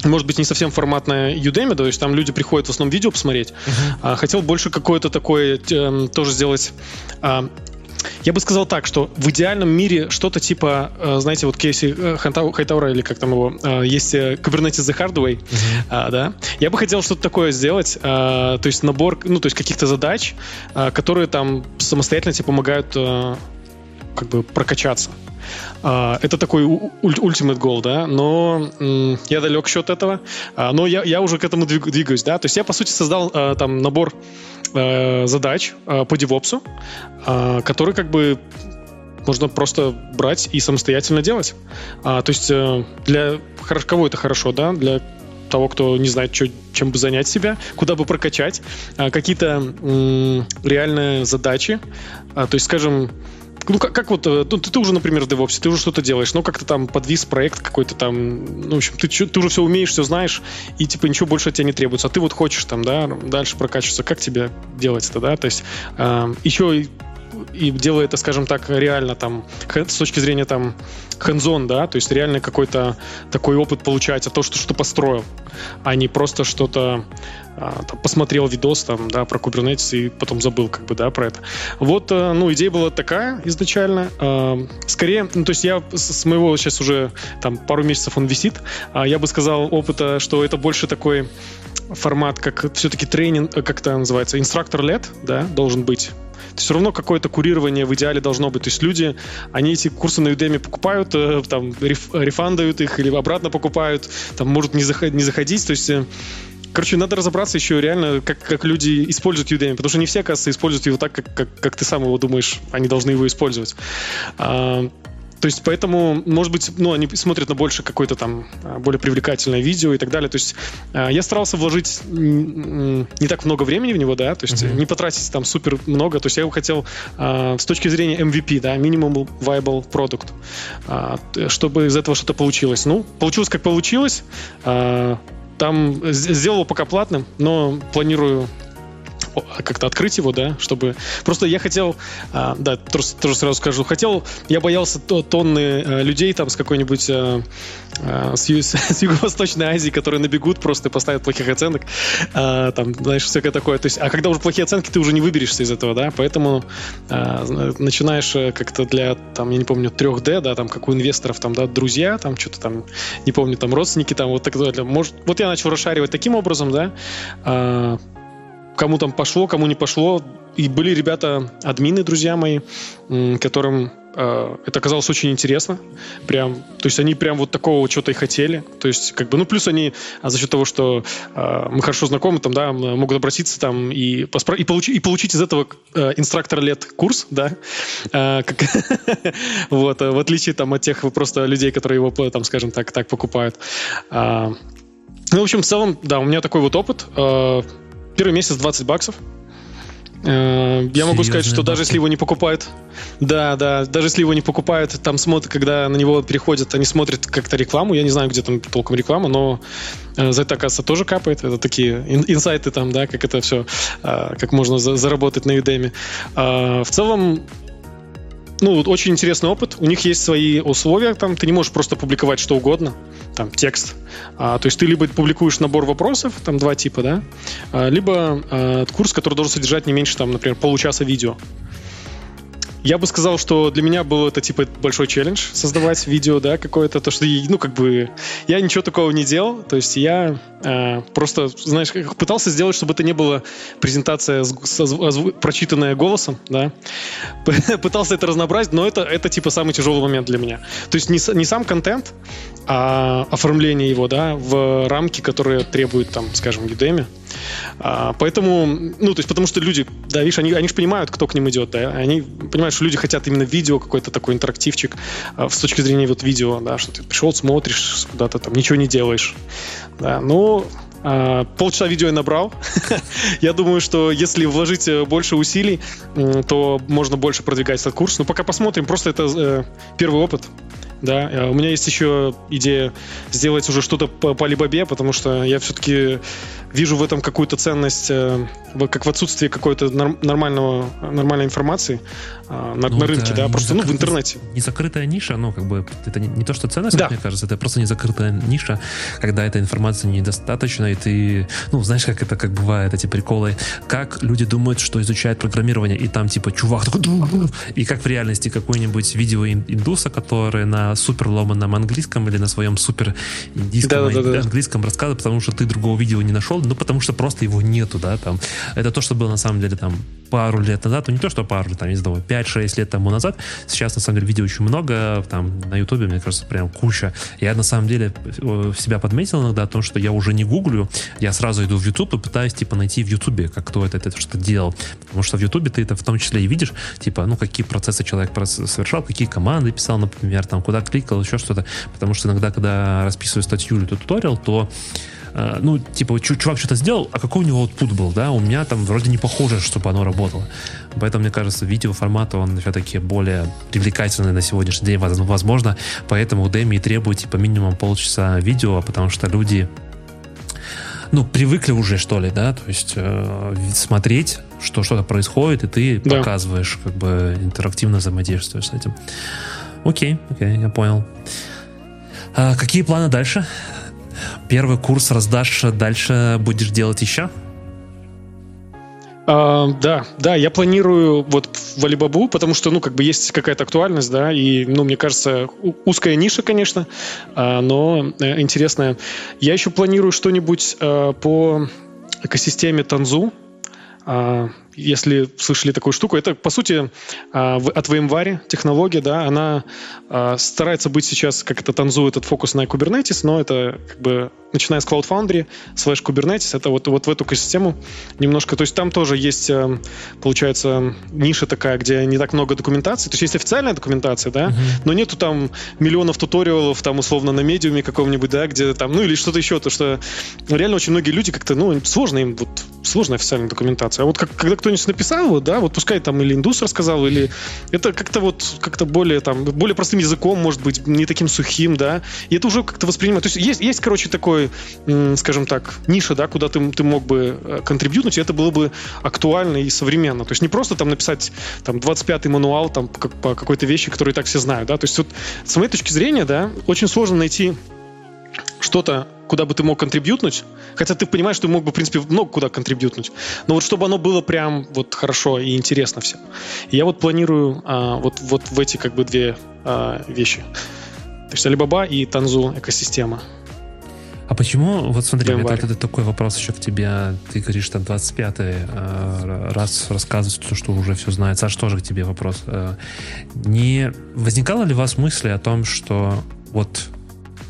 может быть, не совсем форматная Udemy, то есть там люди приходят в основном видео посмотреть. Uh-huh. А, хотел больше какое-то такое э, тоже сделать. А, я бы сказал так, что в идеальном мире что-то типа, э, знаете, вот Кейси э, Хайтаура или как там его, э, есть э, Kubernetes The Hard Way, uh-huh. а, да. Я бы хотел что-то такое сделать, а, то есть набор, ну, то есть каких-то задач, которые там самостоятельно тебе помогают а, как бы прокачаться. Uh, это такой ultimate goal, да, но я далек счет этого, uh, но я, я уже к этому двигаюсь, да, то есть я, по сути, создал uh, там набор задач по DevOps, который как бы можно просто брать и самостоятельно делать. А, то есть э, для кого это хорошо, да? Для того, кто не знает, что, чем бы занять себя, куда бы прокачать, а, какие-то реальные задачи. А, то есть, скажем, ну, как, как вот, э, ну, ты, ты уже, например, в DevOps, ты уже что-то делаешь, ну, как-то там подвис проект какой-то там, ну, в общем, ты, ты уже все умеешь, все знаешь, и, типа, ничего больше от тебя не требуется, а ты вот хочешь там, да, дальше прокачиваться, как тебе делать это, да, то есть э, еще и делая это, скажем так, реально там с точки зрения там hands да, то есть реально какой-то такой опыт получается, то, что что построил, а не просто что-то а, там, посмотрел видос там, да, про Kubernetes и потом забыл как бы, да, про это. Вот, а, ну, идея была такая изначально. А, скорее, ну, то есть я с моего сейчас уже там пару месяцев он висит, а я бы сказал опыта, что это больше такой формат, как все-таки тренинг, как это называется, инструктор-лет, да, должен быть все равно какое-то курирование в идеале должно быть. То есть люди, они эти курсы на Udemy покупают, э, там, реф, рефандают их или обратно покупают, там, может не, заход, не заходить. То есть э, Короче, надо разобраться еще реально, как, как люди используют Udemy, потому что не все, оказывается, используют его так, как, как, как ты сам его думаешь, они должны его использовать. А, то есть поэтому, может быть, ну, они смотрят на больше какое-то там а, более привлекательное видео и так далее. То есть а, я старался вложить не так много времени в него, да, то есть mm-hmm. не потратить там супер много. То есть я его хотел а, с точки зрения MVP, да, Minimum Viable Product, чтобы из этого что-то получилось. Ну, получилось как получилось. Там сделал пока платным, но планирую как-то открыть его, да, чтобы... Просто я хотел, а, да, тоже, тоже сразу скажу, хотел, я боялся тонны а, людей там с какой-нибудь а, а, с, Юго-Восточной Азии, которые набегут просто и поставят плохих оценок, а, там, знаешь, всякое такое. То есть, а когда уже плохие оценки, ты уже не выберешься из этого, да, поэтому а, начинаешь э, как-то для, там, я не помню, 3D, да, там, как у инвесторов, там, да, друзья, там, что-то там, не помню, там, родственники, там, вот так далее. Может, вот я начал расшаривать таким образом, да, а, кому там пошло, кому не пошло. И были ребята, админы, друзья мои, которым э, это оказалось очень интересно. Прям, то есть они прям вот такого что-то и хотели. То есть, как бы, ну, плюс они а за счет того, что э, мы хорошо знакомы, там, да, могут обратиться там и, поспро- и, получи- и получить из этого э, инструктор лет курс, да, э, вот, в отличие там от тех просто людей, которые его, там, скажем так, так покупают. Э, ну, в общем, в целом, да, у меня такой вот опыт. Первый месяц 20 баксов. Э, я могу сказать, что бабки. даже если его не покупают, да, да, даже если его не покупают, там смотрят, когда на него переходят, они смотрят как-то рекламу, я не знаю, где там толком реклама, но э, за это, оказывается, тоже капает, это такие инсайты там, да, как это все, э, как можно заработать на Udemy. В целом, ну, очень интересный опыт. У них есть свои условия, там ты не можешь просто публиковать что угодно, там текст. А, то есть ты либо публикуешь набор вопросов, там два типа, да, а, либо а, курс, который должен содержать не меньше, там, например, получаса видео. Я бы сказал, что для меня был это типа большой челлендж создавать видео, да, какое-то, то, что, ну, как бы, я ничего такого не делал, то есть я э, просто, знаешь, пытался сделать, чтобы это не было презентация с, прочитанная голосом, да, пытался это разнообразить, но это, это типа самый тяжелый момент для меня. То есть не, не сам контент, а оформление его, да, в рамки, которые требуют, там, скажем, Udemy, а, поэтому, ну, то есть, потому что люди, да, видишь, они, они же понимают, кто к ним идет, да, они понимают, что люди хотят именно видео, какой-то такой интерактивчик а, с точки зрения вот видео, да, что ты пришел, смотришь куда-то там, ничего не делаешь, да, ну, а, полчаса видео я набрал. я думаю, что если вложить э, больше усилий, то можно больше продвигать этот курс. Но пока посмотрим. Просто это э, первый опыт. Да, э, у меня есть еще идея сделать уже что-то по, Alibaba, потому что я все-таки вижу в этом какую-то ценность, э, как в отсутствии какой-то нормального, нормальной информации э, на, ну, на рынке, да, просто закры... ну, в интернете. Не закрытая ниша, ну, как бы, это не, не то, что ценность, да. мне кажется, это просто не закрытая ниша, когда эта информация недостаточна, и ты, ну, знаешь, как это, как бывает, эти приколы, как люди думают, что изучают программирование, и там, типа, чувак такой, и как в реальности какой-нибудь видео индуса, который на супер ломаном английском или на своем супер индийском да, да, да, английском рассказывает, потому что ты другого видео не нашел, ну, потому что просто его нету, да, там. Это то, что было на самом деле там пару лет назад, ну не то, что пару, там, не знаю, 5-6 лет тому назад. Сейчас, на самом деле, видео очень много, там, на Ютубе, мне кажется, прям куча. Я, на самом деле, себя подметил иногда о том, что я уже не гуглю, я сразу иду в Ютуб и пытаюсь, типа, найти в Ютубе, как кто это, это что делал. Потому что в Ютубе ты это в том числе и видишь, типа, ну, какие процессы человек совершал, какие команды писал, например, там, куда кликал, еще что-то. Потому что иногда, когда расписываю статью или туториал, то э, ну, типа, чувак что-то сделал, а какой у него output был, да, у меня там вроде не похоже, чтобы оно работало. Поэтому, мне кажется, видеоформат, он все-таки более привлекательный на сегодняшний день, возможно, поэтому Udemy и требует, типа, минимум полчаса видео, потому что люди ну, привыкли уже, что ли, да, то есть э, смотреть, что что-то происходит, и ты да. показываешь, как бы интерактивно взаимодействуешь с этим. Окей, окей, я понял. А какие планы дальше? Первый курс раздашь, дальше будешь делать еще? А, да, да, я планирую вот в Alibaba, потому что, ну, как бы есть какая-то актуальность, да, и, ну, мне кажется, узкая ниша, конечно, а, но э, интересная. Я еще планирую что-нибудь а, по экосистеме Танзу, а, если слышали такую штуку, это, по сути, а, от VMware технология, да, она а, старается быть сейчас, как это танзует этот фокус на Kubernetes, но это как бы, начиная с Cloud Foundry, slash Kubernetes, это вот, вот в эту экосистему немножко, то есть там тоже есть, э, получается, ниша такая, где не так много документации, то есть есть официальная документация, да, uh-huh. но нету там миллионов туториалов, там, условно, на медиуме каком-нибудь, да, где там, ну, или что-то еще, то что реально очень многие люди как-то, ну, сложно им, вот, сложная официальная документация, а вот как, когда кто-нибудь написал, вот, да, вот пускай там или индус рассказал, или это как-то вот как-то более там более простым языком, может быть, не таким сухим, да, и это уже как-то воспринимать. То есть есть, есть короче, такой, скажем так, ниша, да, куда ты, ты мог бы э, контрибьютнуть, и это было бы актуально и современно. То есть не просто там написать там 25-й мануал там по какой-то вещи, которые так все знают, да, то есть вот с моей точки зрения, да, очень сложно найти что-то, куда бы ты мог контрибьютнуть, хотя ты понимаешь, что ты мог бы, в принципе, много куда контрибьютнуть, но вот чтобы оно было прям вот хорошо и интересно всем. И я вот планирую а, вот, вот в эти как бы две а, вещи. То есть Alibaba и Tanzu экосистема. А почему, вот смотри, это, это, такой вопрос еще к тебе, ты говоришь, что 25-й э, раз рассказывать то, что уже все знает. Саш, тоже к тебе вопрос. Э, не возникало ли у вас мысли о том, что вот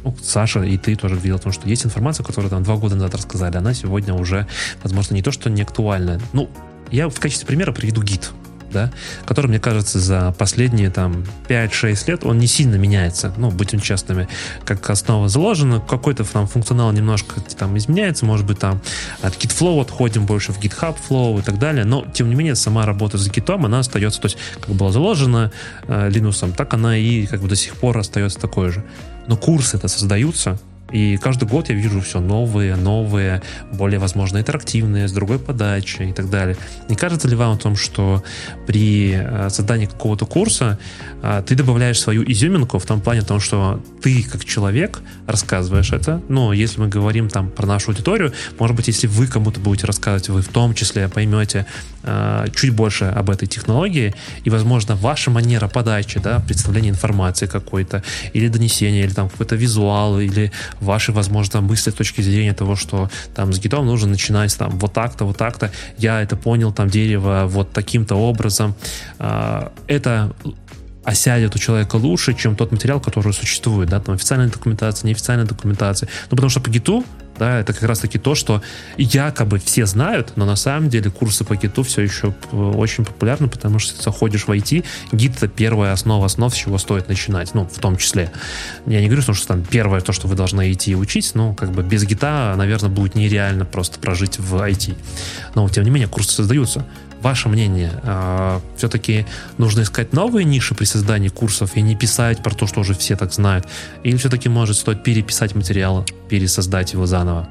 ну, Саша и ты тоже видел, потому что есть информация, которую там два года назад рассказали, она сегодня уже, возможно, не то, что не актуальна. Ну, я в качестве примера приведу гид, да, который, мне кажется, за последние там 5-6 лет он не сильно меняется. Ну, будем честными, как основа заложена, какой-то там функционал немножко там изменяется, может быть, там от GitFlow отходим больше в GitHub Flow и так далее, но, тем не менее, сама работа с гитом, она остается, то есть, как была заложена э, Linux, так она и как бы до сих пор остается такой же. Но курсы это создаются, и каждый год я вижу все новые, новые, более, возможно, интерактивные, с другой подачей и так далее. Не кажется ли вам о том, что при э, создании какого-то курса э, ты добавляешь свою изюминку в том плане, том, что ты, как человек, рассказываешь это. Но если мы говорим там про нашу аудиторию, может быть, если вы кому-то будете рассказывать, вы в том числе поймете э, чуть больше об этой технологии, и, возможно, ваша манера подачи, да, представления информации какой-то, или донесения, или там какой-то визуал, или ваши, возможно, мысли с точки зрения того, что там с гитом нужно начинать там вот так-то, вот так-то, я это понял, там дерево вот таким-то образом. А, это осядет у человека лучше, чем тот материал, который существует, да, там официальная документация, неофициальная документация. Ну, потому что по гиту да, это как раз-таки то, что якобы все знают, но на самом деле курсы по гиту все еще очень популярны, потому что ты заходишь в IT, гид это первая основа основ, с чего стоит начинать, ну, в том числе. Я не говорю, что там первое то, что вы должны идти и учить, но как бы без гита, наверное, будет нереально просто прожить в IT. Но, тем не менее, курсы создаются. Ваше мнение, э, все-таки нужно искать новые ниши при создании курсов и не писать про то, что уже все так знают? Или все-таки может стоит переписать материал, пересоздать его заново?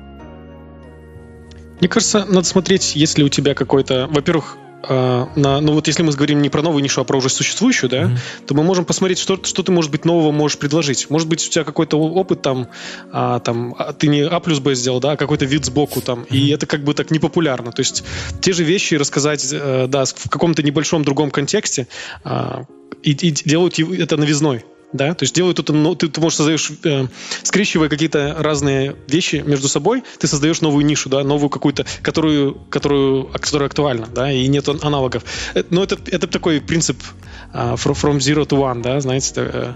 Мне кажется, надо смотреть, есть ли у тебя какой-то... Во-первых, а, на, ну вот если мы говорим не про новую нишу, а про уже существующую, да, mm-hmm. то мы можем посмотреть, что, что ты, может быть, нового можешь предложить. Может быть, у тебя какой-то опыт там, а, там а, ты не А плюс Б сделал, да, а какой-то вид сбоку там, mm-hmm. и это как бы так непопулярно. То есть те же вещи рассказать, э, да, в каком-то небольшом другом контексте а, и, и делают это новизной да, то есть делают это, ну, ты, ты можешь создаешь, э, скрещивая какие-то разные вещи между собой, ты создаешь новую нишу, да, новую какую-то, которую, которую, которая актуальна, да, и нет аналогов. Э, но это, это такой принцип uh, from zero to one, да, знаете, э,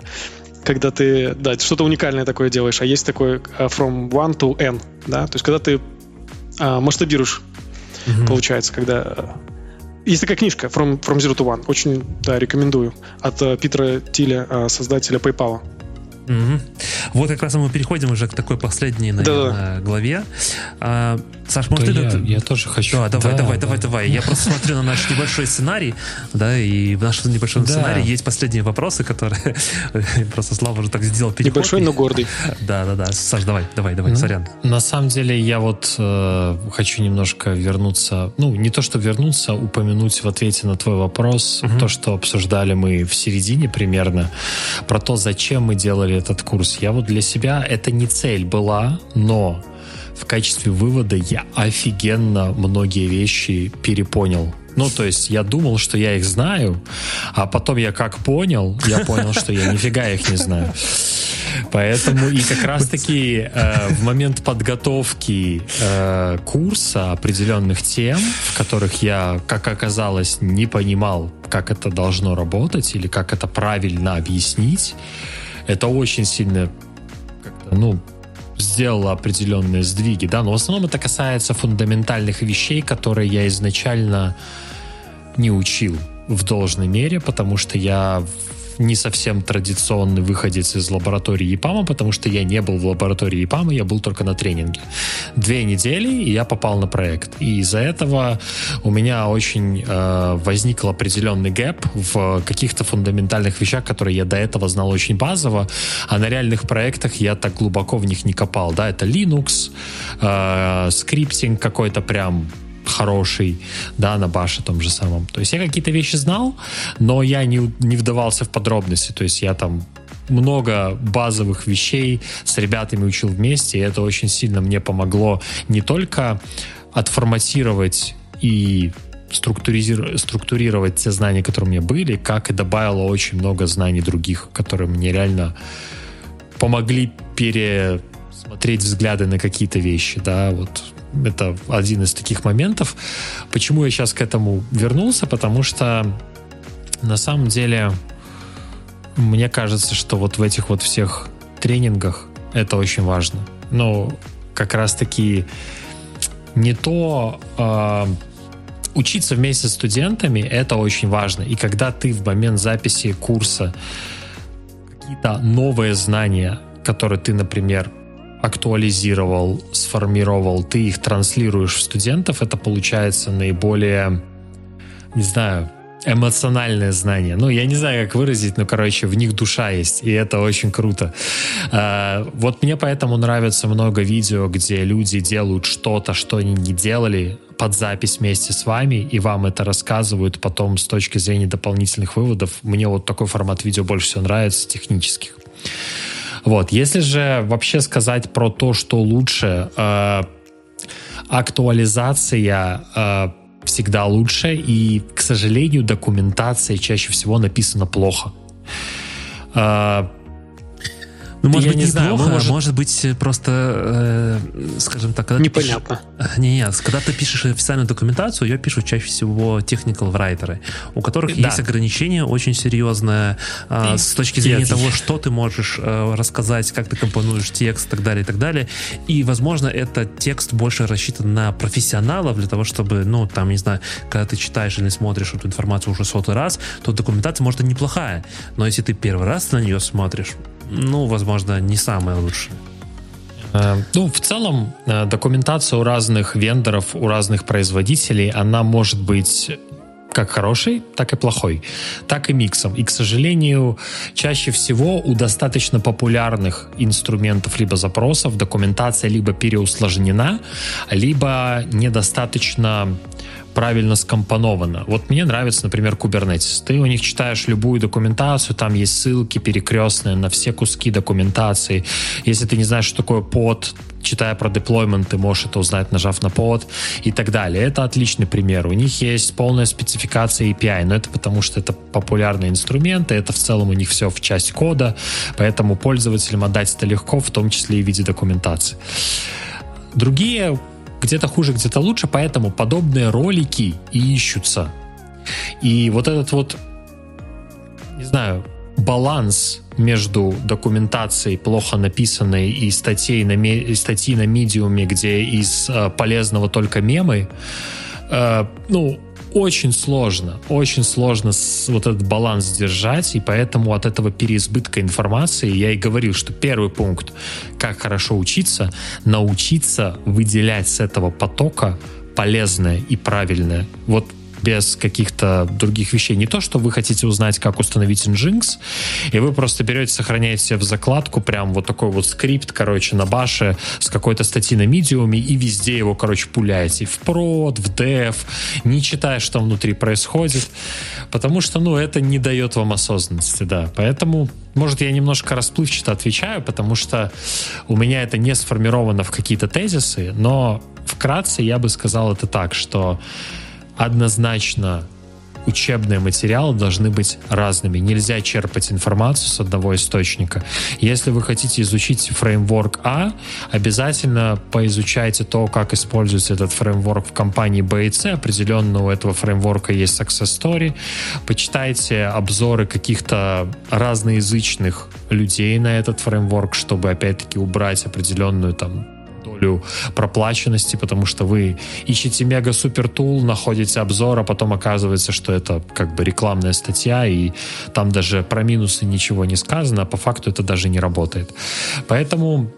когда ты, да, что-то уникальное такое делаешь, а есть такой uh, from one to n, да, то есть когда ты uh, масштабируешь, mm-hmm. получается, когда есть такая книжка From, From Zero to One. Очень да, рекомендую. От uh, Питера Тиля, uh, создателя PayPal. Угу. Вот как раз мы переходим уже к такой последней, наверное, да. главе. А, Саш, может, да ты... Я, я тоже хочу. Да, давай, да, давай, да. давай, давай. Я просто смотрю на наш небольшой сценарий, да, и в нашем небольшом да. сценарии есть последние вопросы, которые просто Слава уже так сделал переход. Небольшой, но гордый. Да, да, да. Саш, давай, давай, давай, ну, сорян. На самом деле я вот э, хочу немножко вернуться, ну, не то, что вернуться, упомянуть в ответе на твой вопрос, угу. то, что обсуждали мы в середине примерно, про то, зачем мы делали этот курс. Я вот для себя, это не цель была, но в качестве вывода я офигенно многие вещи перепонял. Ну, то есть я думал, что я их знаю, а потом я как понял, я понял, что я нифига их не знаю. Поэтому и как раз-таки э, в момент подготовки э, курса определенных тем, в которых я, как оказалось, не понимал, как это должно работать или как это правильно объяснить, это очень сильно ну, сделала определенные сдвиги, да, но в основном это касается фундаментальных вещей, которые я изначально не учил в должной мере, потому что я не совсем традиционный выходец из лаборатории ЕПАМа, потому что я не был в лаборатории ЕПАМа, я был только на тренинге. Две недели, и я попал на проект. И из-за этого у меня очень э, возникл определенный gap в каких-то фундаментальных вещах, которые я до этого знал очень базово, а на реальных проектах я так глубоко в них не копал. Да, это Linux, э, скриптинг какой-то прям хороший, да, на баше том же самом. То есть я какие-то вещи знал, но я не, не вдавался в подробности. То есть я там много базовых вещей с ребятами учил вместе, и это очень сильно мне помогло не только отформатировать и структурировать те знания, которые у меня были, как и добавило очень много знаний других, которые мне реально помогли пересмотреть взгляды на какие-то вещи, да, вот это один из таких моментов. Почему я сейчас к этому вернулся? Потому что на самом деле мне кажется, что вот в этих вот всех тренингах это очень важно. Но как раз-таки не то... Э, учиться вместе с студентами это очень важно. И когда ты в момент записи курса какие-то новые знания, которые ты, например, актуализировал, сформировал, ты их транслируешь в студентов, это получается наиболее, не знаю, эмоциональное знание. Ну, я не знаю, как выразить, но, короче, в них душа есть, и это очень круто. А, вот мне поэтому нравится много видео, где люди делают что-то, что они не делали под запись вместе с вами, и вам это рассказывают потом с точки зрения дополнительных выводов. Мне вот такой формат видео больше всего нравится, технических. Вот, если же вообще сказать про то, что лучше, э, актуализация э, всегда лучше, и, к сожалению, документация чаще всего написана плохо. Э, ну, может я быть, не неплохо, знаю, может... может быть, просто, э, скажем так... Когда Непонятно. Пишешь... Не, нет, когда ты пишешь официальную документацию, ее пишут чаще всего technical writerы, у которых да. есть ограничения очень серьезное э, с точки зрения нет. того, что ты можешь э, рассказать, как ты компонуешь текст и так далее, и так далее. И, возможно, этот текст больше рассчитан на профессионалов для того, чтобы, ну, там, не знаю, когда ты читаешь или смотришь эту информацию уже сотый раз, то документация, может, и неплохая. Но если ты первый раз на нее смотришь, ну, возможно, не самое лучшее. Э, ну, в целом, э, документация у разных вендоров, у разных производителей, она может быть как хороший, так и плохой, так и миксом. И, к сожалению, чаще всего у достаточно популярных инструментов либо запросов документация либо переусложнена, либо недостаточно правильно скомпоновано. Вот мне нравится, например, Kubernetes. Ты у них читаешь любую документацию, там есть ссылки перекрестные на все куски документации. Если ты не знаешь, что такое под, читая про деплоймент, ты можешь это узнать, нажав на под и так далее. Это отличный пример. У них есть полная спецификация API, но это потому, что это популярные инструменты, это в целом у них все в часть кода, поэтому пользователям отдать это легко, в том числе и в виде документации. Другие где-то хуже, где-то лучше, поэтому подобные ролики и ищутся. И вот этот вот, не знаю, баланс между документацией плохо написанной и статей на, статьи на медиуме, где из э, полезного только мемы, э, ну, очень сложно, очень сложно вот этот баланс держать, и поэтому от этого переизбытка информации я и говорил, что первый пункт, как хорошо учиться, научиться выделять с этого потока полезное и правильное. Вот без каких-то других вещей. Не то, что вы хотите узнать, как установить Nginx, и вы просто берете, сохраняете в закладку прям вот такой вот скрипт, короче, на баше с какой-то статьи на медиуме, и везде его, короче, пуляете. В прод, в dev, не читая, что внутри происходит. Потому что, ну, это не дает вам осознанности, да. Поэтому может, я немножко расплывчато отвечаю, потому что у меня это не сформировано в какие-то тезисы, но вкратце я бы сказал это так, что однозначно учебные материалы должны быть разными. Нельзя черпать информацию с одного источника. Если вы хотите изучить фреймворк А, обязательно поизучайте то, как используется этот фреймворк в компании B и C. Определенно у этого фреймворка есть success story. Почитайте обзоры каких-то разноязычных людей на этот фреймворк, чтобы опять-таки убрать определенную там долю проплаченности, потому что вы ищете мега-супер тул, находите обзор, а потом оказывается, что это как бы рекламная статья, и там даже про минусы ничего не сказано, а по факту это даже не работает. Поэтому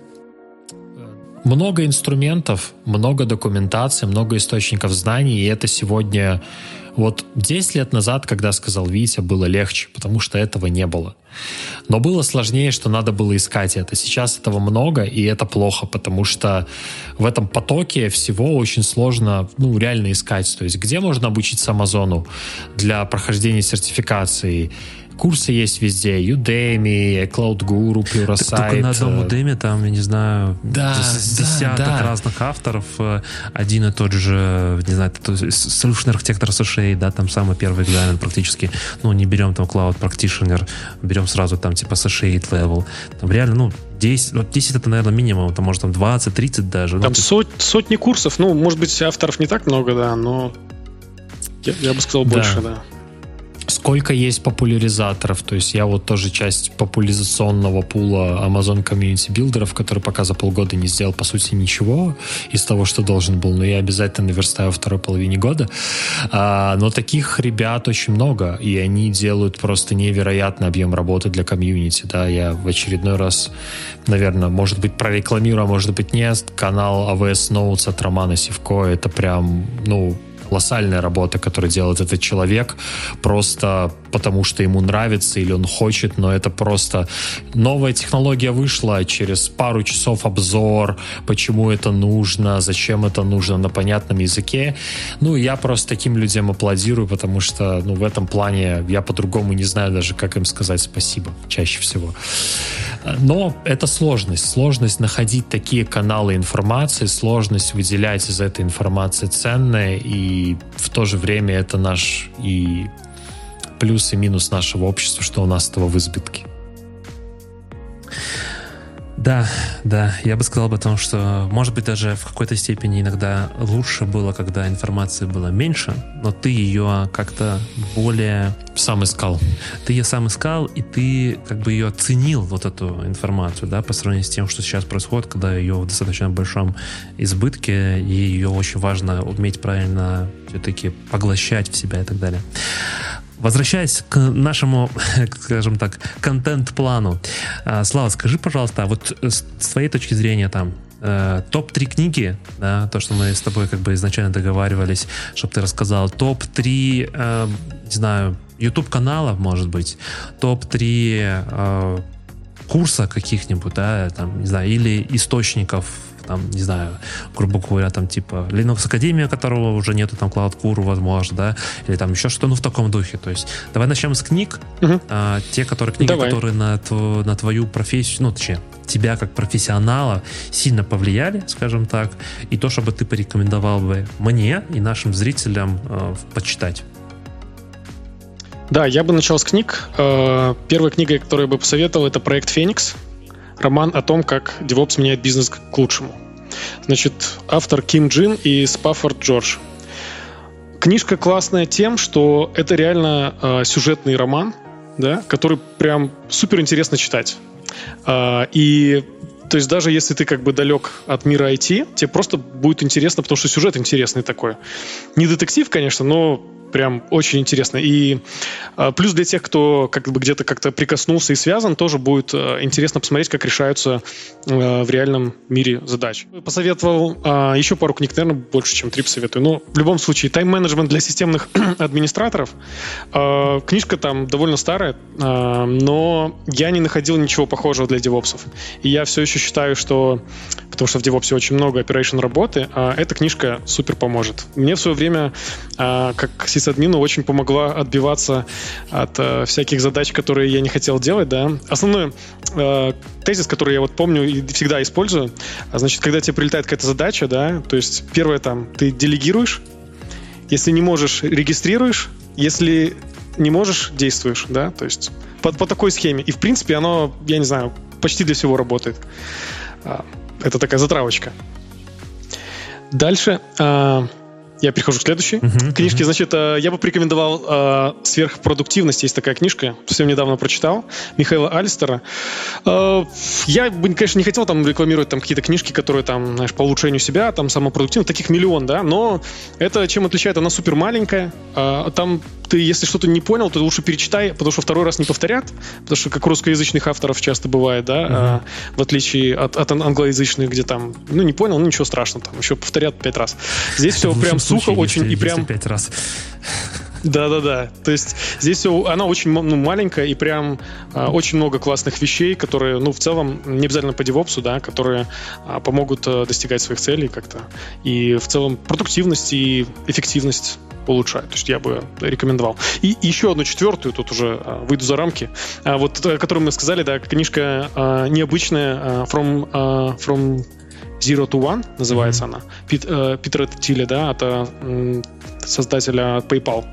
много инструментов, много документации, много источников знаний, и это сегодня вот 10 лет назад, когда сказал Витя, было легче, потому что этого не было. Но было сложнее, что надо было искать это. Сейчас этого много, и это плохо, потому что в этом потоке всего очень сложно, ну, реально искать. То есть где можно обучиться Амазону для прохождения сертификации, Курсы есть везде. Udemy, Cloud Guru, Pluralsight. Только на одном Udemy там, я не знаю, да, десяток да, да. разных авторов. Э, один и тот же, не знаю, Solution Architecture США, да, там самый первый экзамен практически. Ну, не берем там Cloud Practitioner, берем сразу там типа Associate Level. Там реально, ну, 10, вот 10 это, наверное, минимум, там может там 20, 30 даже. Там ну, сот, сотни курсов, ну, может быть, авторов не так много, да, но я, я бы сказал больше, да. Сколько есть популяризаторов. То есть я вот тоже часть популяризационного пула Amazon Community Builder, который пока за полгода не сделал, по сути, ничего из того, что должен был. Но я обязательно наверстаю второй половине года. А, но таких ребят очень много, и они делают просто невероятный объем работы для комьюнити. Да, я в очередной раз, наверное, может быть, прорекламирую, а может быть, нет. Канал AWS Notes от Романа Сивко. Это прям, ну, колоссальная работа, которую делает этот человек, просто потому что ему нравится или он хочет, но это просто новая технология вышла, через пару часов обзор, почему это нужно, зачем это нужно на понятном языке. Ну, я просто таким людям аплодирую, потому что, ну, в этом плане я по-другому не знаю даже, как им сказать спасибо чаще всего. Но это сложность. Сложность находить такие каналы информации, сложность выделять из этой информации ценное, и в то же время это наш и плюс и минус нашего общества, что у нас этого в избытке. Да, да, я бы сказал бы том, что, может быть, даже в какой-то степени иногда лучше было, когда информации было меньше, но ты ее как-то более... Сам искал. Ты ее сам искал, и ты как бы ее оценил, вот эту информацию, да, по сравнению с тем, что сейчас происходит, когда ее в достаточно большом избытке, и ее очень важно уметь правильно все-таки поглощать в себя и так далее. Возвращаясь к нашему, скажем так, контент-плану. А, Слава, скажи, пожалуйста, а вот с твоей точки зрения там, э, топ-3 книги, да, то, что мы с тобой как бы изначально договаривались, чтобы ты рассказал, топ-3, э, не знаю, YouTube-каналов, может быть, топ-3 э, курса каких-нибудь, да, там, не знаю, или источников там, не знаю, грубо говоря, там типа Linux Академия, которого уже нету, там Cloud Core, возможно, да, или там еще что-то, ну, в таком духе. То есть давай начнем с книг, угу. а, те, которые книги, давай. которые на, тв, на твою профессию, ну, точнее, тебя как профессионала сильно повлияли, скажем так, и то, чтобы ты порекомендовал бы мне и нашим зрителям э, почитать. Да, я бы начал с книг. Э, первая книга, которую я бы посоветовал, это проект Феникс роман о том, как DevOps меняет бизнес к лучшему. Значит, автор Ким Джин и Спаффорд Джордж. Книжка классная тем, что это реально э, сюжетный роман, да, который прям супер интересно читать. Э, и то есть даже если ты как бы далек от мира IT, тебе просто будет интересно, потому что сюжет интересный такой. Не детектив, конечно, но прям очень интересно. И э, плюс для тех, кто как бы где-то как-то прикоснулся и связан, тоже будет э, интересно посмотреть, как решаются э, в реальном мире задачи. Посоветовал э, еще пару книг, наверное, больше, чем три посоветую. Но в любом случае, тайм-менеджмент для системных администраторов. Э, книжка там довольно старая, э, но я не находил ничего похожего для девопсов. И я все еще считаю, что потому что в DevOps очень много operation работы, а эта книжка супер поможет. Мне в свое время, а, как сисадмину, очень помогла отбиваться от а, всяких задач, которые я не хотел делать, да. Основной а, тезис, который я вот помню и всегда использую, значит, когда тебе прилетает какая-то задача, да, то есть первое там, ты делегируешь, если не можешь, регистрируешь, если не можешь, действуешь, да, то есть по, по такой схеме. И, в принципе, оно, я не знаю, почти для всего работает. Это такая затравочка. Дальше э, я перехожу к следующей uh-huh, книжке. Uh-huh. Значит, э, я бы порекомендовал э, «Сверхпродуктивность». Есть такая книжка, совсем недавно прочитал, Михаила Алистера. Э, я бы, конечно, не хотел там рекламировать там какие-то книжки, которые там, знаешь, по улучшению себя, там самопродуктивность, таких миллион, да, но это чем отличает? Она супер маленькая. Там ты, если что-то не понял, то лучше перечитай, потому что второй раз не повторят, потому что как русскоязычных авторов часто бывает, да, uh-huh. в отличие от, от англоязычных, где там, ну, не понял, ну, ничего страшного, там еще повторят пять раз. Здесь все прям сухо очень и прям... пять раз. Да-да-да. То есть здесь все, она очень ну, маленькая и прям а, очень много классных вещей, которые, ну, в целом, не обязательно по девопсу, да, которые а, помогут а, достигать своих целей как-то. И в целом продуктивность и эффективность улучшают. То есть я бы рекомендовал. И еще одну четвертую, тут уже а, выйду за рамки, а, вот, о которой мы сказали, да, книжка а, необычная а, From, а, from Zero to One называется mm-hmm. она. Пит, э, Питера Тилли, да, это создателя PayPal.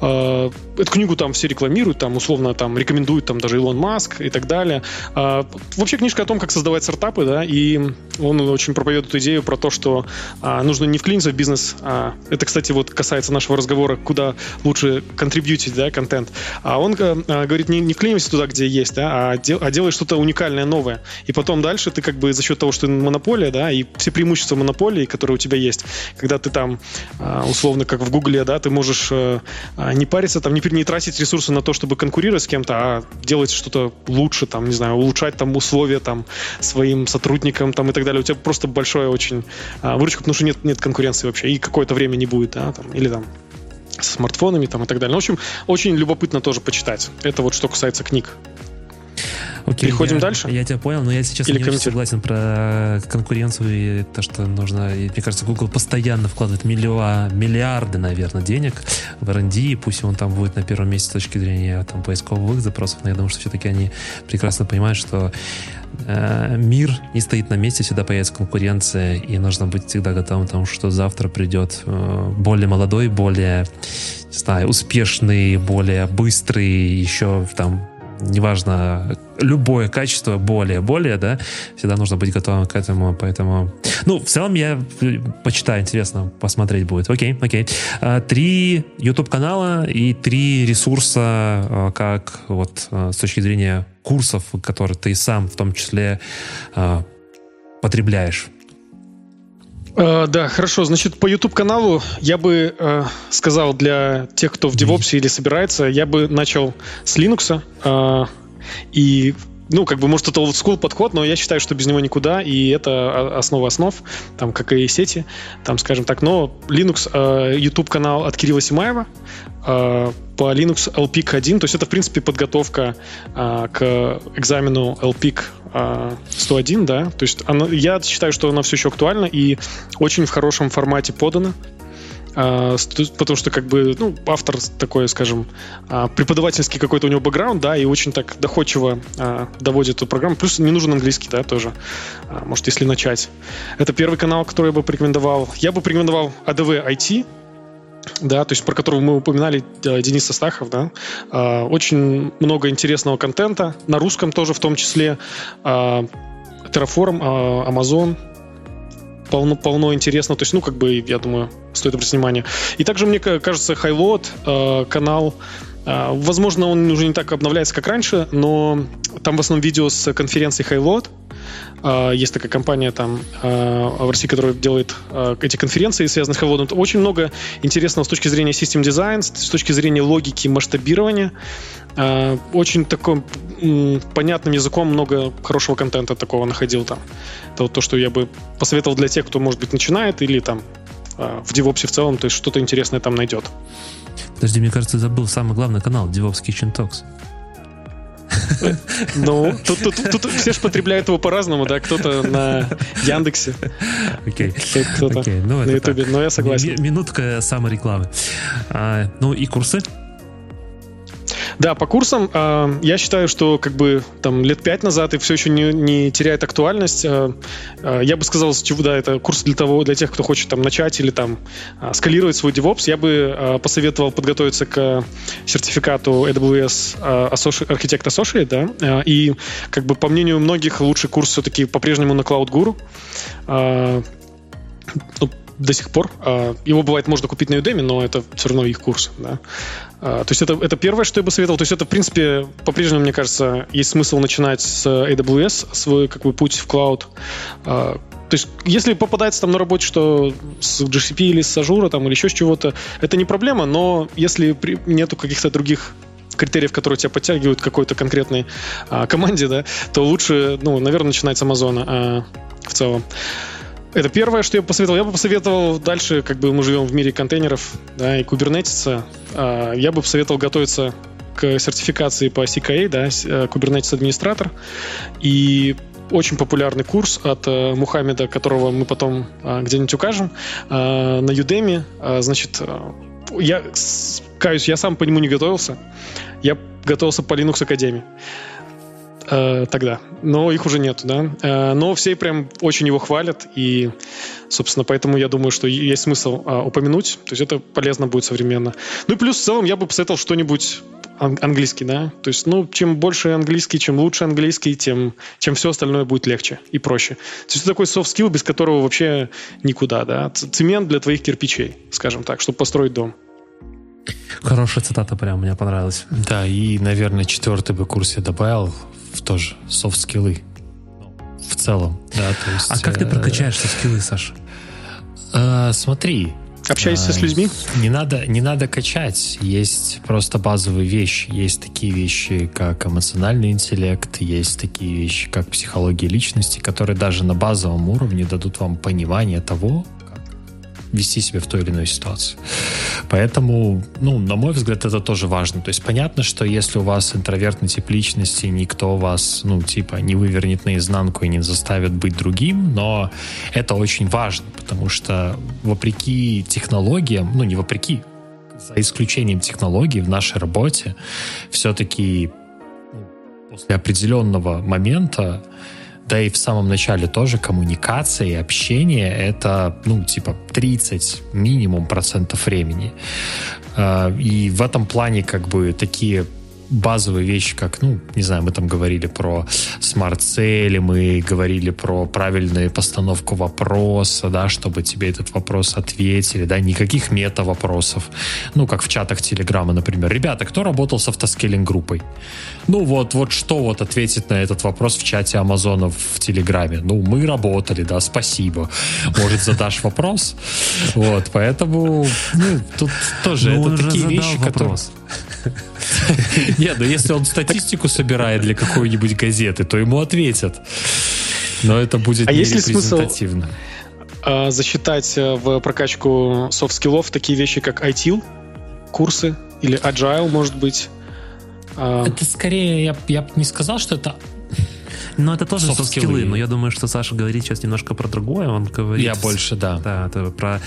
Э, эту книгу там все рекламируют, там условно там рекомендуют там даже Илон Маск и так далее. Э, вообще книжка о том, как создавать стартапы, да, и он очень проповедует идею про то, что э, нужно не вклиниться в бизнес. А, это, кстати, вот касается нашего разговора, куда лучше контрибьютить, да, контент. А он говорит, не, не вклинивайся туда, где есть, да, а, дел, а делай что-то уникальное, новое. И потом дальше ты как бы за счет того, что монополия, да, и все преимущества монополии, которые у тебя есть, когда ты там условно как в Гугле, да, ты можешь э, а, не париться, там, не, не тратить ресурсы на то, чтобы конкурировать с кем-то, а делать что-то лучше, там, не знаю, улучшать там условия там своим сотрудникам там и так далее. У тебя просто большое очень а, выручка, потому что нет, нет конкуренции вообще, и какое-то время не будет, да, там, или там с смартфонами там и так далее. Ну, в общем, очень любопытно тоже почитать. Это вот что касается книг. Окей, Переходим я, дальше? Я тебя понял, но я сейчас Или не очень согласен про конкуренцию и то, что нужно... И, мне кажется, Google постоянно вкладывает миллиа, миллиарды, наверное, денег в R&D, пусть он там будет на первом месте с точки зрения там, поисковых запросов, но я думаю, что все-таки они прекрасно понимают, что э, мир не стоит на месте, всегда появится конкуренция, и нужно быть всегда готовым к тому, что завтра придет э, более молодой, более, не знаю, успешный, более быстрый, еще там неважно, любое качество более-более, да, всегда нужно быть готовым к этому, поэтому... Ну, в целом я почитаю, интересно посмотреть будет. Окей, окей. А, три YouTube-канала и три ресурса, а, как вот а, с точки зрения курсов, которые ты сам в том числе потребляешь. Uh, да, хорошо. Значит, по YouTube каналу я бы uh, сказал для тех, кто в DevOps или собирается, я бы начал с Linux. Uh, и ну, как бы, может, это school подход, но я считаю, что без него никуда, и это основа основ, там, как и сети, там, скажем так. Но Linux, э, YouTube-канал от Кирилла Симаева, э, по Linux LPIC 1, то есть это, в принципе, подготовка э, к экзамену LPIC э, 101, да, то есть она, я считаю, что она все еще актуальна и очень в хорошем формате подана, потому что как бы ну, автор такой, скажем, а, преподавательский какой-то у него бэкграунд, да, и очень так доходчиво а, доводит эту программу. Плюс не нужен английский, да, тоже. Может, если начать. Это первый канал, который я бы порекомендовал. Я бы порекомендовал ADV IT, да, то есть про которого мы упоминали Денис Астахов, да, очень много интересного контента, на русском тоже в том числе, Terraform, Amazon, полно, полно интересно. То есть, ну, как бы, я думаю, стоит обратить внимание. И также, мне кажется, Highload, э, канал возможно, он уже не так обновляется, как раньше, но там в основном видео с конференции Highload. А, есть такая компания там а, в России, которая делает эти конференции, связанные с Highload. Очень много интересного с точки зрения систем дизайн, с точки зрения логики масштабирования. Очень такой понятным языком много хорошего контента такого находил там. Это вот то, что я бы посоветовал для тех, кто, может быть, начинает или там в DevOps в целом, то есть что-то интересное там найдет. Подожди, мне кажется, забыл самый главный канал, DevOps Kitchen Talks. Ну, тут, тут, тут все же потребляют его по-разному, да, кто-то на Яндексе, Окей. кто-то okay. ну, на Ютубе, но я согласен. Минутка саморекламы. А, ну и курсы? Да, по курсам э, я считаю, что как бы там лет пять назад и все еще не, не теряет актуальность. Э, э, я бы сказал, чего да, это курс для того, для тех, кто хочет там начать или там э, скалировать свой DevOps. Я бы э, посоветовал подготовиться к сертификату AWS э, Architect Associate, да, э, и как бы по мнению многих лучший курс все-таки по-прежнему на Cloud Guru. Э, до сих пор. А, его бывает можно купить на Udemy, но это все равно их курс. Да? А, то есть это, это первое, что я бы советовал. То есть это, в принципе, по-прежнему, мне кажется, есть смысл начинать с AWS, свой как бы, путь в клауд. А, то есть, если попадается там на работе, что с GCP или с Azure там, или еще с чего-то, это не проблема, но если при, нету каких-то других критериев, которые тебя подтягивают к какой-то конкретной а, команде, да, то лучше, ну, наверное, начинать с Амазона а, в целом. Это первое, что я бы посоветовал. Я бы посоветовал дальше, как бы мы живем в мире контейнеров да, и кубернетиса, а, я бы посоветовал готовиться к сертификации по CKA, да, э, Kubernetes администратор. И очень популярный курс от э, Мухаммеда, которого мы потом э, где-нибудь укажем, э, на Udemy. Э, значит, э, я каюсь, я сам по нему не готовился. Я готовился по Linux Академии э, тогда. Но их уже нет, да. Э, но все прям очень его хвалят, и, собственно, поэтому я думаю, что есть смысл э, упомянуть. То есть это полезно будет современно. Ну и плюс в целом я бы посоветовал что-нибудь ан- английский, да. То есть, ну, чем больше английский, чем лучше английский, тем, чем все остальное будет легче и проще. То есть это такой soft skill, без которого вообще никуда, да. Цемент для твоих кирпичей, скажем так, чтобы построить дом. Хорошая цитата прям, мне понравилась. Да, и, наверное, четвертый бы курс я добавил в тоже soft skill'ы. В целом, да, то есть... А как ты э, прокачаешь soft skill'ы, Саша? Э, смотри, Общаешься с людьми? Не надо, не надо качать. Есть просто базовые вещи. Есть такие вещи, как эмоциональный интеллект, есть такие вещи, как психология личности, которые даже на базовом уровне дадут вам понимание того, вести себя в той или иной ситуации. Поэтому, ну, на мой взгляд, это тоже важно. То есть понятно, что если у вас интровертный тип личности, никто вас, ну, типа, не вывернет наизнанку и не заставит быть другим, но это очень важно, потому что вопреки технологиям, ну, не вопреки, за исключением технологий в нашей работе, все-таки ну, после определенного момента да и в самом начале тоже коммуникация и общение это, ну, типа 30 минимум процентов времени. А, и в этом плане как бы такие базовые вещи, как, ну, не знаю, мы там говорили про смарт-цели, мы говорили про правильную постановку вопроса, да, чтобы тебе этот вопрос ответили, да, никаких мета-вопросов. Ну, как в чатах Телеграма, например. Ребята, кто работал с автоскейлинг-группой? Ну, вот, вот что вот ответить на этот вопрос в чате Амазона в Телеграме? Ну, мы работали, да, спасибо. Может, задашь вопрос? Вот, поэтому, ну, тут тоже ну, это такие вещи, которые... Нет, ну если он статистику собирает для какой-нибудь газеты, то ему ответят. Но это будет а не есть репрезентативно. А, засчитать э, в прокачку софт-скиллов такие вещи, как ITIL, курсы или Agile, может быть? А, это скорее, я, я бы не сказал, что это но это тоже софт-скиллы, но я думаю, что Саша говорит сейчас немножко про другое. Он говорит... Я больше, да. Да, это про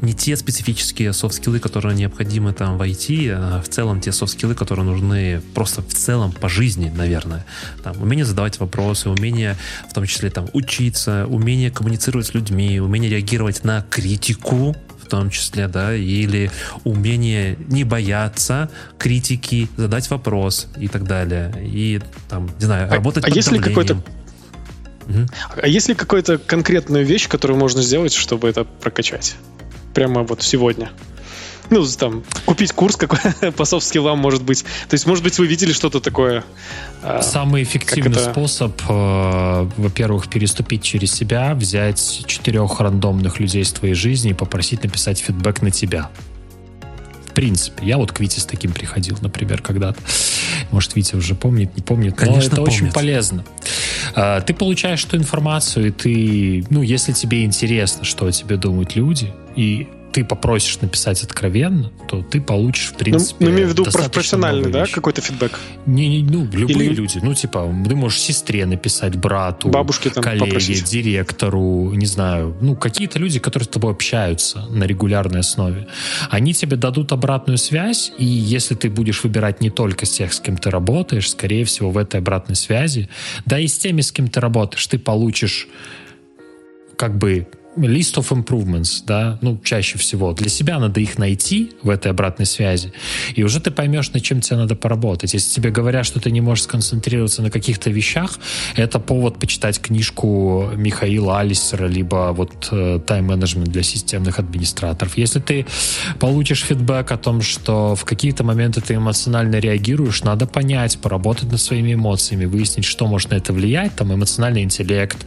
не те специфические софт-скиллы, которые необходимы там в IT, а в целом те софт-скиллы, которые нужны просто в целом по жизни, наверное. Там, умение задавать вопросы, умение в том числе там учиться, умение коммуницировать с людьми, умение реагировать на критику, том числе, да, или умение не бояться критики, задать вопрос и так далее. И там, не знаю, а, работать а, а если какой-то угу. А если какая-то конкретная вещь, которую можно сделать, чтобы это прокачать? Прямо вот сегодня. ну, там, купить курс какой по софт-скиллам, может быть. То есть, может быть, вы видели что-то такое? А, Самый эффективный это... способ, э, во-первых, переступить через себя, взять четырех рандомных людей из твоей жизни и попросить написать фидбэк на тебя. В принципе. Я вот к Вите с таким приходил, например, когда-то. Может, Витя уже помнит, не помнит. Конечно, но это помнит. очень полезно. А, ты получаешь эту информацию, и ты, ну, если тебе интересно, что о тебе думают люди, и ты попросишь написать откровенно, то ты получишь, в принципе, Ну, ну имею в виду профессиональный, да, какой-то фидбэк? Не, не, ну, любые Или... люди. Ну, типа, ты можешь сестре написать, брату, Бабушке там коллеге, попросить. директору, не знаю. Ну, какие-то люди, которые с тобой общаются на регулярной основе. Они тебе дадут обратную связь, и если ты будешь выбирать не только с тех, с кем ты работаешь, скорее всего, в этой обратной связи, да и с теми, с кем ты работаешь, ты получишь как бы list of improvements, да, ну, чаще всего. Для себя надо их найти в этой обратной связи, и уже ты поймешь, над чем тебе надо поработать. Если тебе говорят, что ты не можешь сконцентрироваться на каких-то вещах, это повод почитать книжку Михаила Алистера, либо вот э, тайм-менеджмент для системных администраторов. Если ты получишь фидбэк о том, что в какие-то моменты ты эмоционально реагируешь, надо понять, поработать над своими эмоциями, выяснить, что может на это влиять, там, эмоциональный интеллект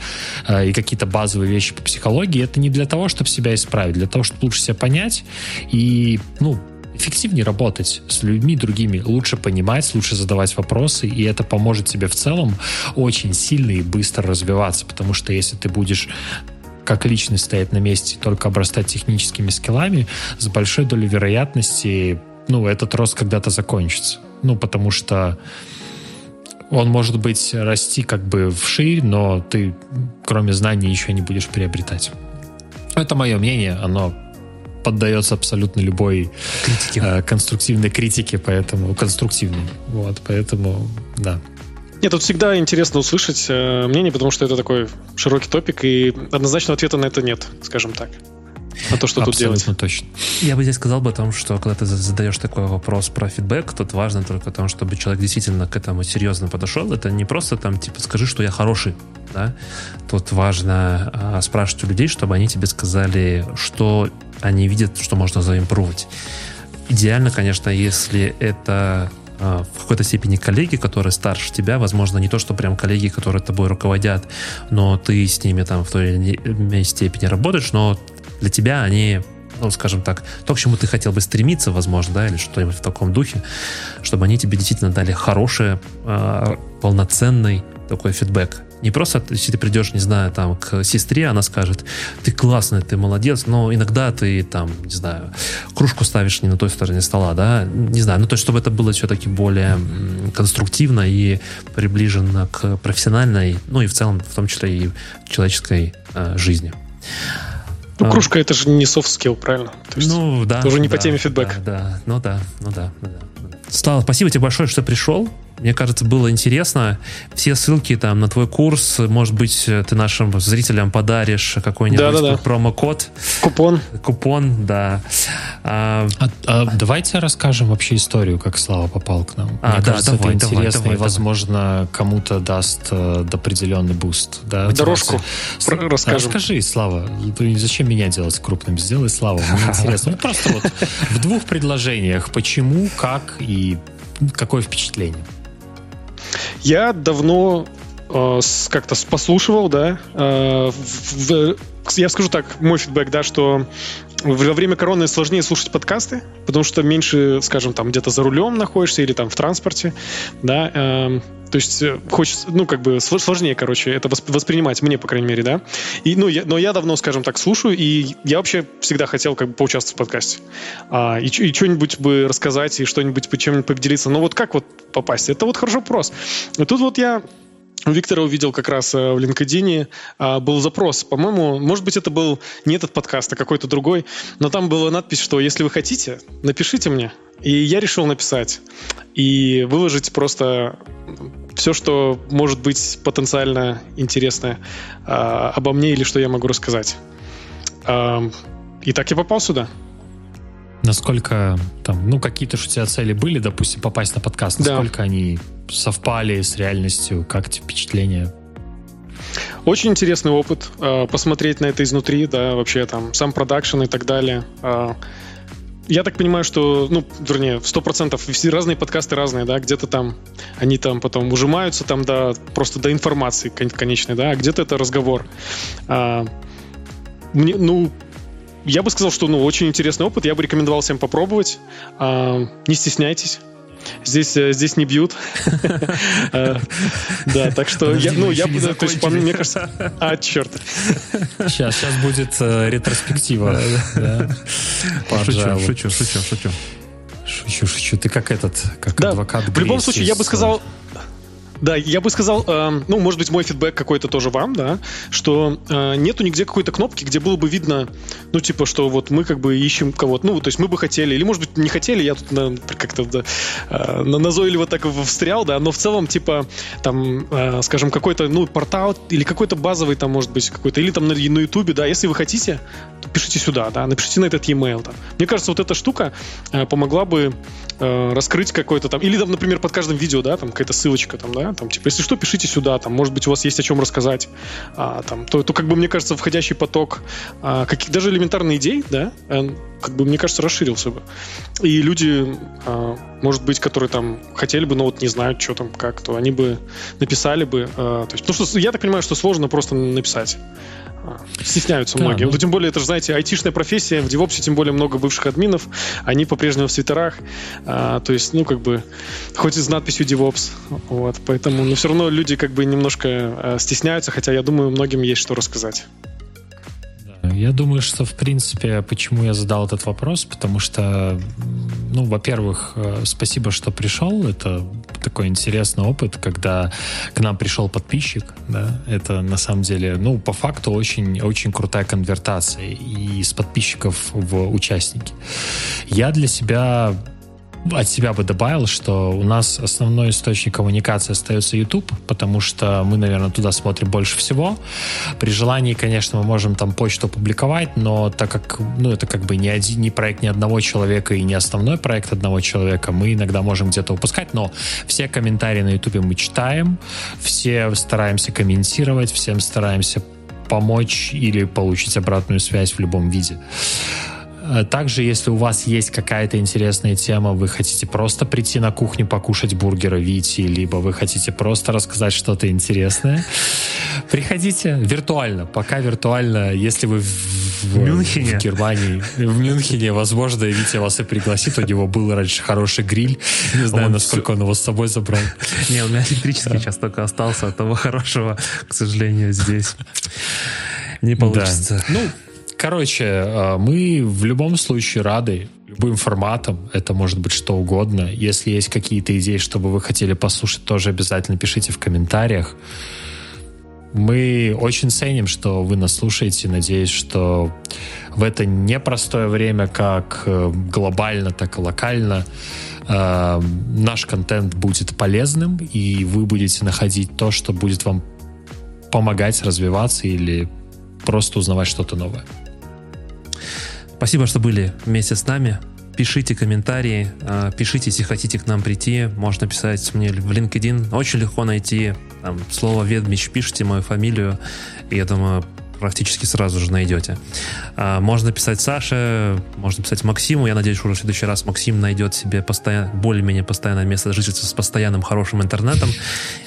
э, и какие-то базовые вещи по психологии, это не для того, чтобы себя исправить, для того, чтобы лучше себя понять и, ну, эффективнее работать с людьми другими, лучше понимать, лучше задавать вопросы, и это поможет тебе в целом очень сильно и быстро развиваться, потому что если ты будешь как личность стоять на месте, только обрастать техническими скиллами, с большой долей вероятности, ну, этот рост когда-то закончится. Ну, потому что он может быть расти как бы вширь, но ты кроме знаний еще не будешь приобретать. Это мое мнение, оно поддается абсолютно любой критике. Э, конструктивной критике, поэтому конструктивной. Вот, поэтому, да. Нет, тут всегда интересно услышать э, мнение, потому что это такой широкий топик, и однозначного ответа на это нет, скажем так. На то, что Абсолютно тут делать. Абсолютно точно. Я бы здесь сказал бы о том, что когда ты задаешь такой вопрос про фидбэк, тут важно только о том, чтобы человек действительно к этому серьезно подошел. Это не просто там, типа, скажи, что я хороший, да? Тут важно а, спрашивать у людей, чтобы они тебе сказали, что они видят, что можно заимпровать. Идеально, конечно, если это а, в какой-то степени коллеги, которые старше тебя, возможно, не то, что прям коллеги, которые тобой руководят, но ты с ними там в той или иной степени работаешь, но для тебя они ну, скажем так, то, к чему ты хотел бы стремиться, возможно, да, или что-нибудь в таком духе, чтобы они тебе действительно дали хороший, э, полноценный такой фидбэк. Не просто, если ты придешь, не знаю, там, к сестре, она скажет, ты классный, ты молодец, но иногда ты, там, не знаю, кружку ставишь не на той стороне стола, да, не знаю, ну, то есть, чтобы это было все-таки более конструктивно и приближено к профессиональной, ну, и в целом, в том числе и человеческой э, жизни. Ну, кружка это же не soft skill, правильно? То есть, ну, да. Тоже не да, по теме фидбэка. Да, да, ну да, ну да. Ну да. Слава, спасибо тебе большое, что пришел. Мне кажется, было интересно. Все ссылки там на твой курс, может быть, ты нашим зрителям подаришь какой-нибудь да, да, да. промокод. Купон. Купон, да. А, а, а, давайте расскажем вообще историю, как Слава попал к нам. А, Мне да, кажется, давай, это интересно давай, давай, и, возможно, давай. кому-то даст э, определенный буст. Да, Дорожку Про- расскажем. Расскажи, Слава. Ты зачем меня делать крупным? Сделай, Слава. Мне интересно. Ну, просто вот в двух предложениях. Почему, как и какое впечатление? Я давно э, как-то послушивал, да. Э, в, я скажу так, мой фидбэк, да, что во время короны сложнее слушать подкасты, потому что меньше, скажем, там где-то за рулем находишься или там в транспорте, да. Э, то есть э, хочется, ну, как бы сложнее, короче, это воспринимать, мне, по крайней мере, да. И, ну, я, но я давно, скажем так, слушаю, и я вообще всегда хотел как бы поучаствовать в подкасте. А, и, и что-нибудь бы рассказать, и что-нибудь чем-нибудь поделиться. Но вот как вот попасть? Это вот хороший вопрос. И тут вот я Виктора увидел как раз э, в LinkedIn, а, был запрос, по-моему, может быть, это был не этот подкаст, а какой-то другой, но там была надпись, что если вы хотите, напишите мне. И я решил написать и выложить просто все, что может быть потенциально интересное э, обо мне или что я могу рассказать. И так я попал сюда. Насколько там, ну, какие-то у тебя цели были, допустим, попасть на подкаст, насколько да. они совпали с реальностью, как тебе впечатления? Очень интересный опыт, э, посмотреть на это изнутри, да, вообще там сам продакшн и так далее. Э, я так понимаю, что, ну, вернее, сто процентов все разные подкасты разные, да, где-то там они там потом ужимаются там до просто до информации конечной, да, а где-то это разговор. А, мне, ну, я бы сказал, что, ну, очень интересный опыт, я бы рекомендовал всем попробовать. А, не стесняйтесь. Здесь, э, здесь не бьют. Э, да, так что я, ну, я, то есть, мне кажется, а, черт. Сейчас, сейчас будет э, ретроспектива. Шучу, шучу, шучу, шучу. Шучу, шучу. Ты как этот, как адвокат В любом случае, я бы сказал, да, я бы сказал, э, ну, может быть, мой фидбэк какой-то тоже вам, да, что э, нету нигде какой-то кнопки, где было бы видно, ну, типа, что вот мы как бы ищем кого-то, ну, то есть мы бы хотели, или, может быть, не хотели, я тут на, как-то да, э, назойливо так встрял, да, но в целом, типа, там, э, скажем, какой-то, ну, портал или какой-то базовый там, может быть, какой-то, или там на, на да, если вы хотите, пишите сюда, да, напишите на этот e-mail, да. Мне кажется, вот эта штука э, помогла бы э, раскрыть какой-то там, или там, например, под каждым видео, да, там какая-то ссылочка там, да, там, типа, если что, пишите сюда, там, может быть, у вас есть о чем рассказать, а, там, то, то, как бы, мне кажется, входящий поток а, каких, даже элементарных идей, да, он, как бы, мне кажется, расширился бы. И люди, а, может быть, которые там хотели бы, но вот не знают, что там, как, то они бы написали бы, а, то есть, потому что я так понимаю, что сложно просто написать. Стесняются да, многие. Ну... Тем более, это же, знаете, айтишная профессия, в DevOps тем более много бывших админов, они по-прежнему в свитерах, а, то есть, ну, как бы, хоть и с надписью DevOps, вот, поэтому, но все равно люди как бы немножко а, стесняются, хотя я думаю, многим есть что рассказать. Я думаю, что, в принципе, почему я задал этот вопрос, потому что, ну, во-первых, э, спасибо, что пришел. Это такой интересный опыт, когда к нам пришел подписчик, да, это на самом деле, ну, по факту очень, очень крутая конвертация и из подписчиков в участники. Я для себя от себя бы добавил, что у нас основной источник коммуникации остается YouTube, потому что мы, наверное, туда смотрим больше всего. При желании, конечно, мы можем там почту публиковать, но так как, ну, это как бы не, один, не проект ни одного человека и не основной проект одного человека, мы иногда можем где-то упускать, но все комментарии на YouTube мы читаем, все стараемся комментировать, всем стараемся помочь или получить обратную связь в любом виде. Э, также, если у вас есть какая-то интересная тема, вы хотите просто прийти на кухню покушать бургера Вити, либо вы хотите просто рассказать что-то интересное, приходите виртуально. Пока виртуально, если вы в, Мюнхене. в Германии, в Мюнхене, возможно, Витя вас и пригласит. У него был раньше хороший гриль. Не знаю, он насколько все... он его с собой забрал. Не, у меня электрический сейчас только остался от того хорошего, к сожалению, здесь. Не получится. Ну, Короче, э, мы в любом случае рады любым форматом. Это может быть что угодно. Если есть какие-то идеи, чтобы вы хотели послушать, тоже обязательно пишите в комментариях. Мы очень ценим, что вы нас слушаете. Надеюсь, что в это непростое время, как э, глобально, так и локально, э, наш контент будет полезным, и вы будете находить то, что будет вам помогать развиваться или просто узнавать что-то новое. Спасибо, что были вместе с нами. Пишите комментарии, а, пишите, если хотите к нам прийти. Можно писать мне в LinkedIn. Очень легко найти там, слово «Ведмич», пишите мою фамилию, и я думаю, практически сразу же найдете. А, можно писать Саше, можно писать Максиму. Я надеюсь, уже в следующий раз Максим найдет себе постоян... более-менее постоянное место жительства с постоянным хорошим интернетом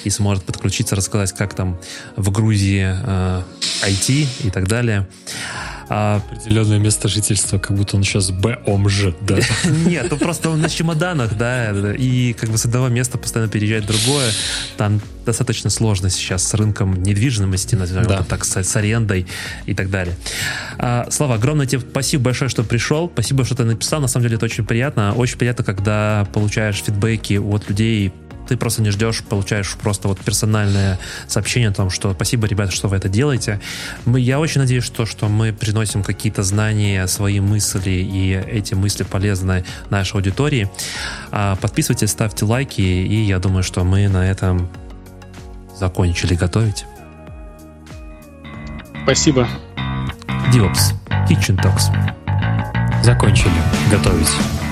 и сможет подключиться, рассказать, как там в Грузии э, IT и так далее. А... Определенное место жительства, как будто он сейчас бомж, да? Нет, ну просто он на чемоданах, да, и как бы с одного места постоянно переезжает в другое. Там достаточно сложно сейчас с рынком недвижимости, назовем да. так, с, с арендой и так далее. А, Слава, огромное тебе спасибо большое, что пришел, спасибо, что ты написал, на самом деле это очень приятно. Очень приятно, когда получаешь фидбэки от людей, ты просто не ждешь, получаешь просто вот персональное сообщение о том, что спасибо, ребята, что вы это делаете. Мы, я очень надеюсь, что, что мы приносим какие-то знания, свои мысли, и эти мысли полезны нашей аудитории. А, подписывайтесь, ставьте лайки, и я думаю, что мы на этом закончили готовить. Спасибо. Диопс. Kitchen Talks. Закончили готовить.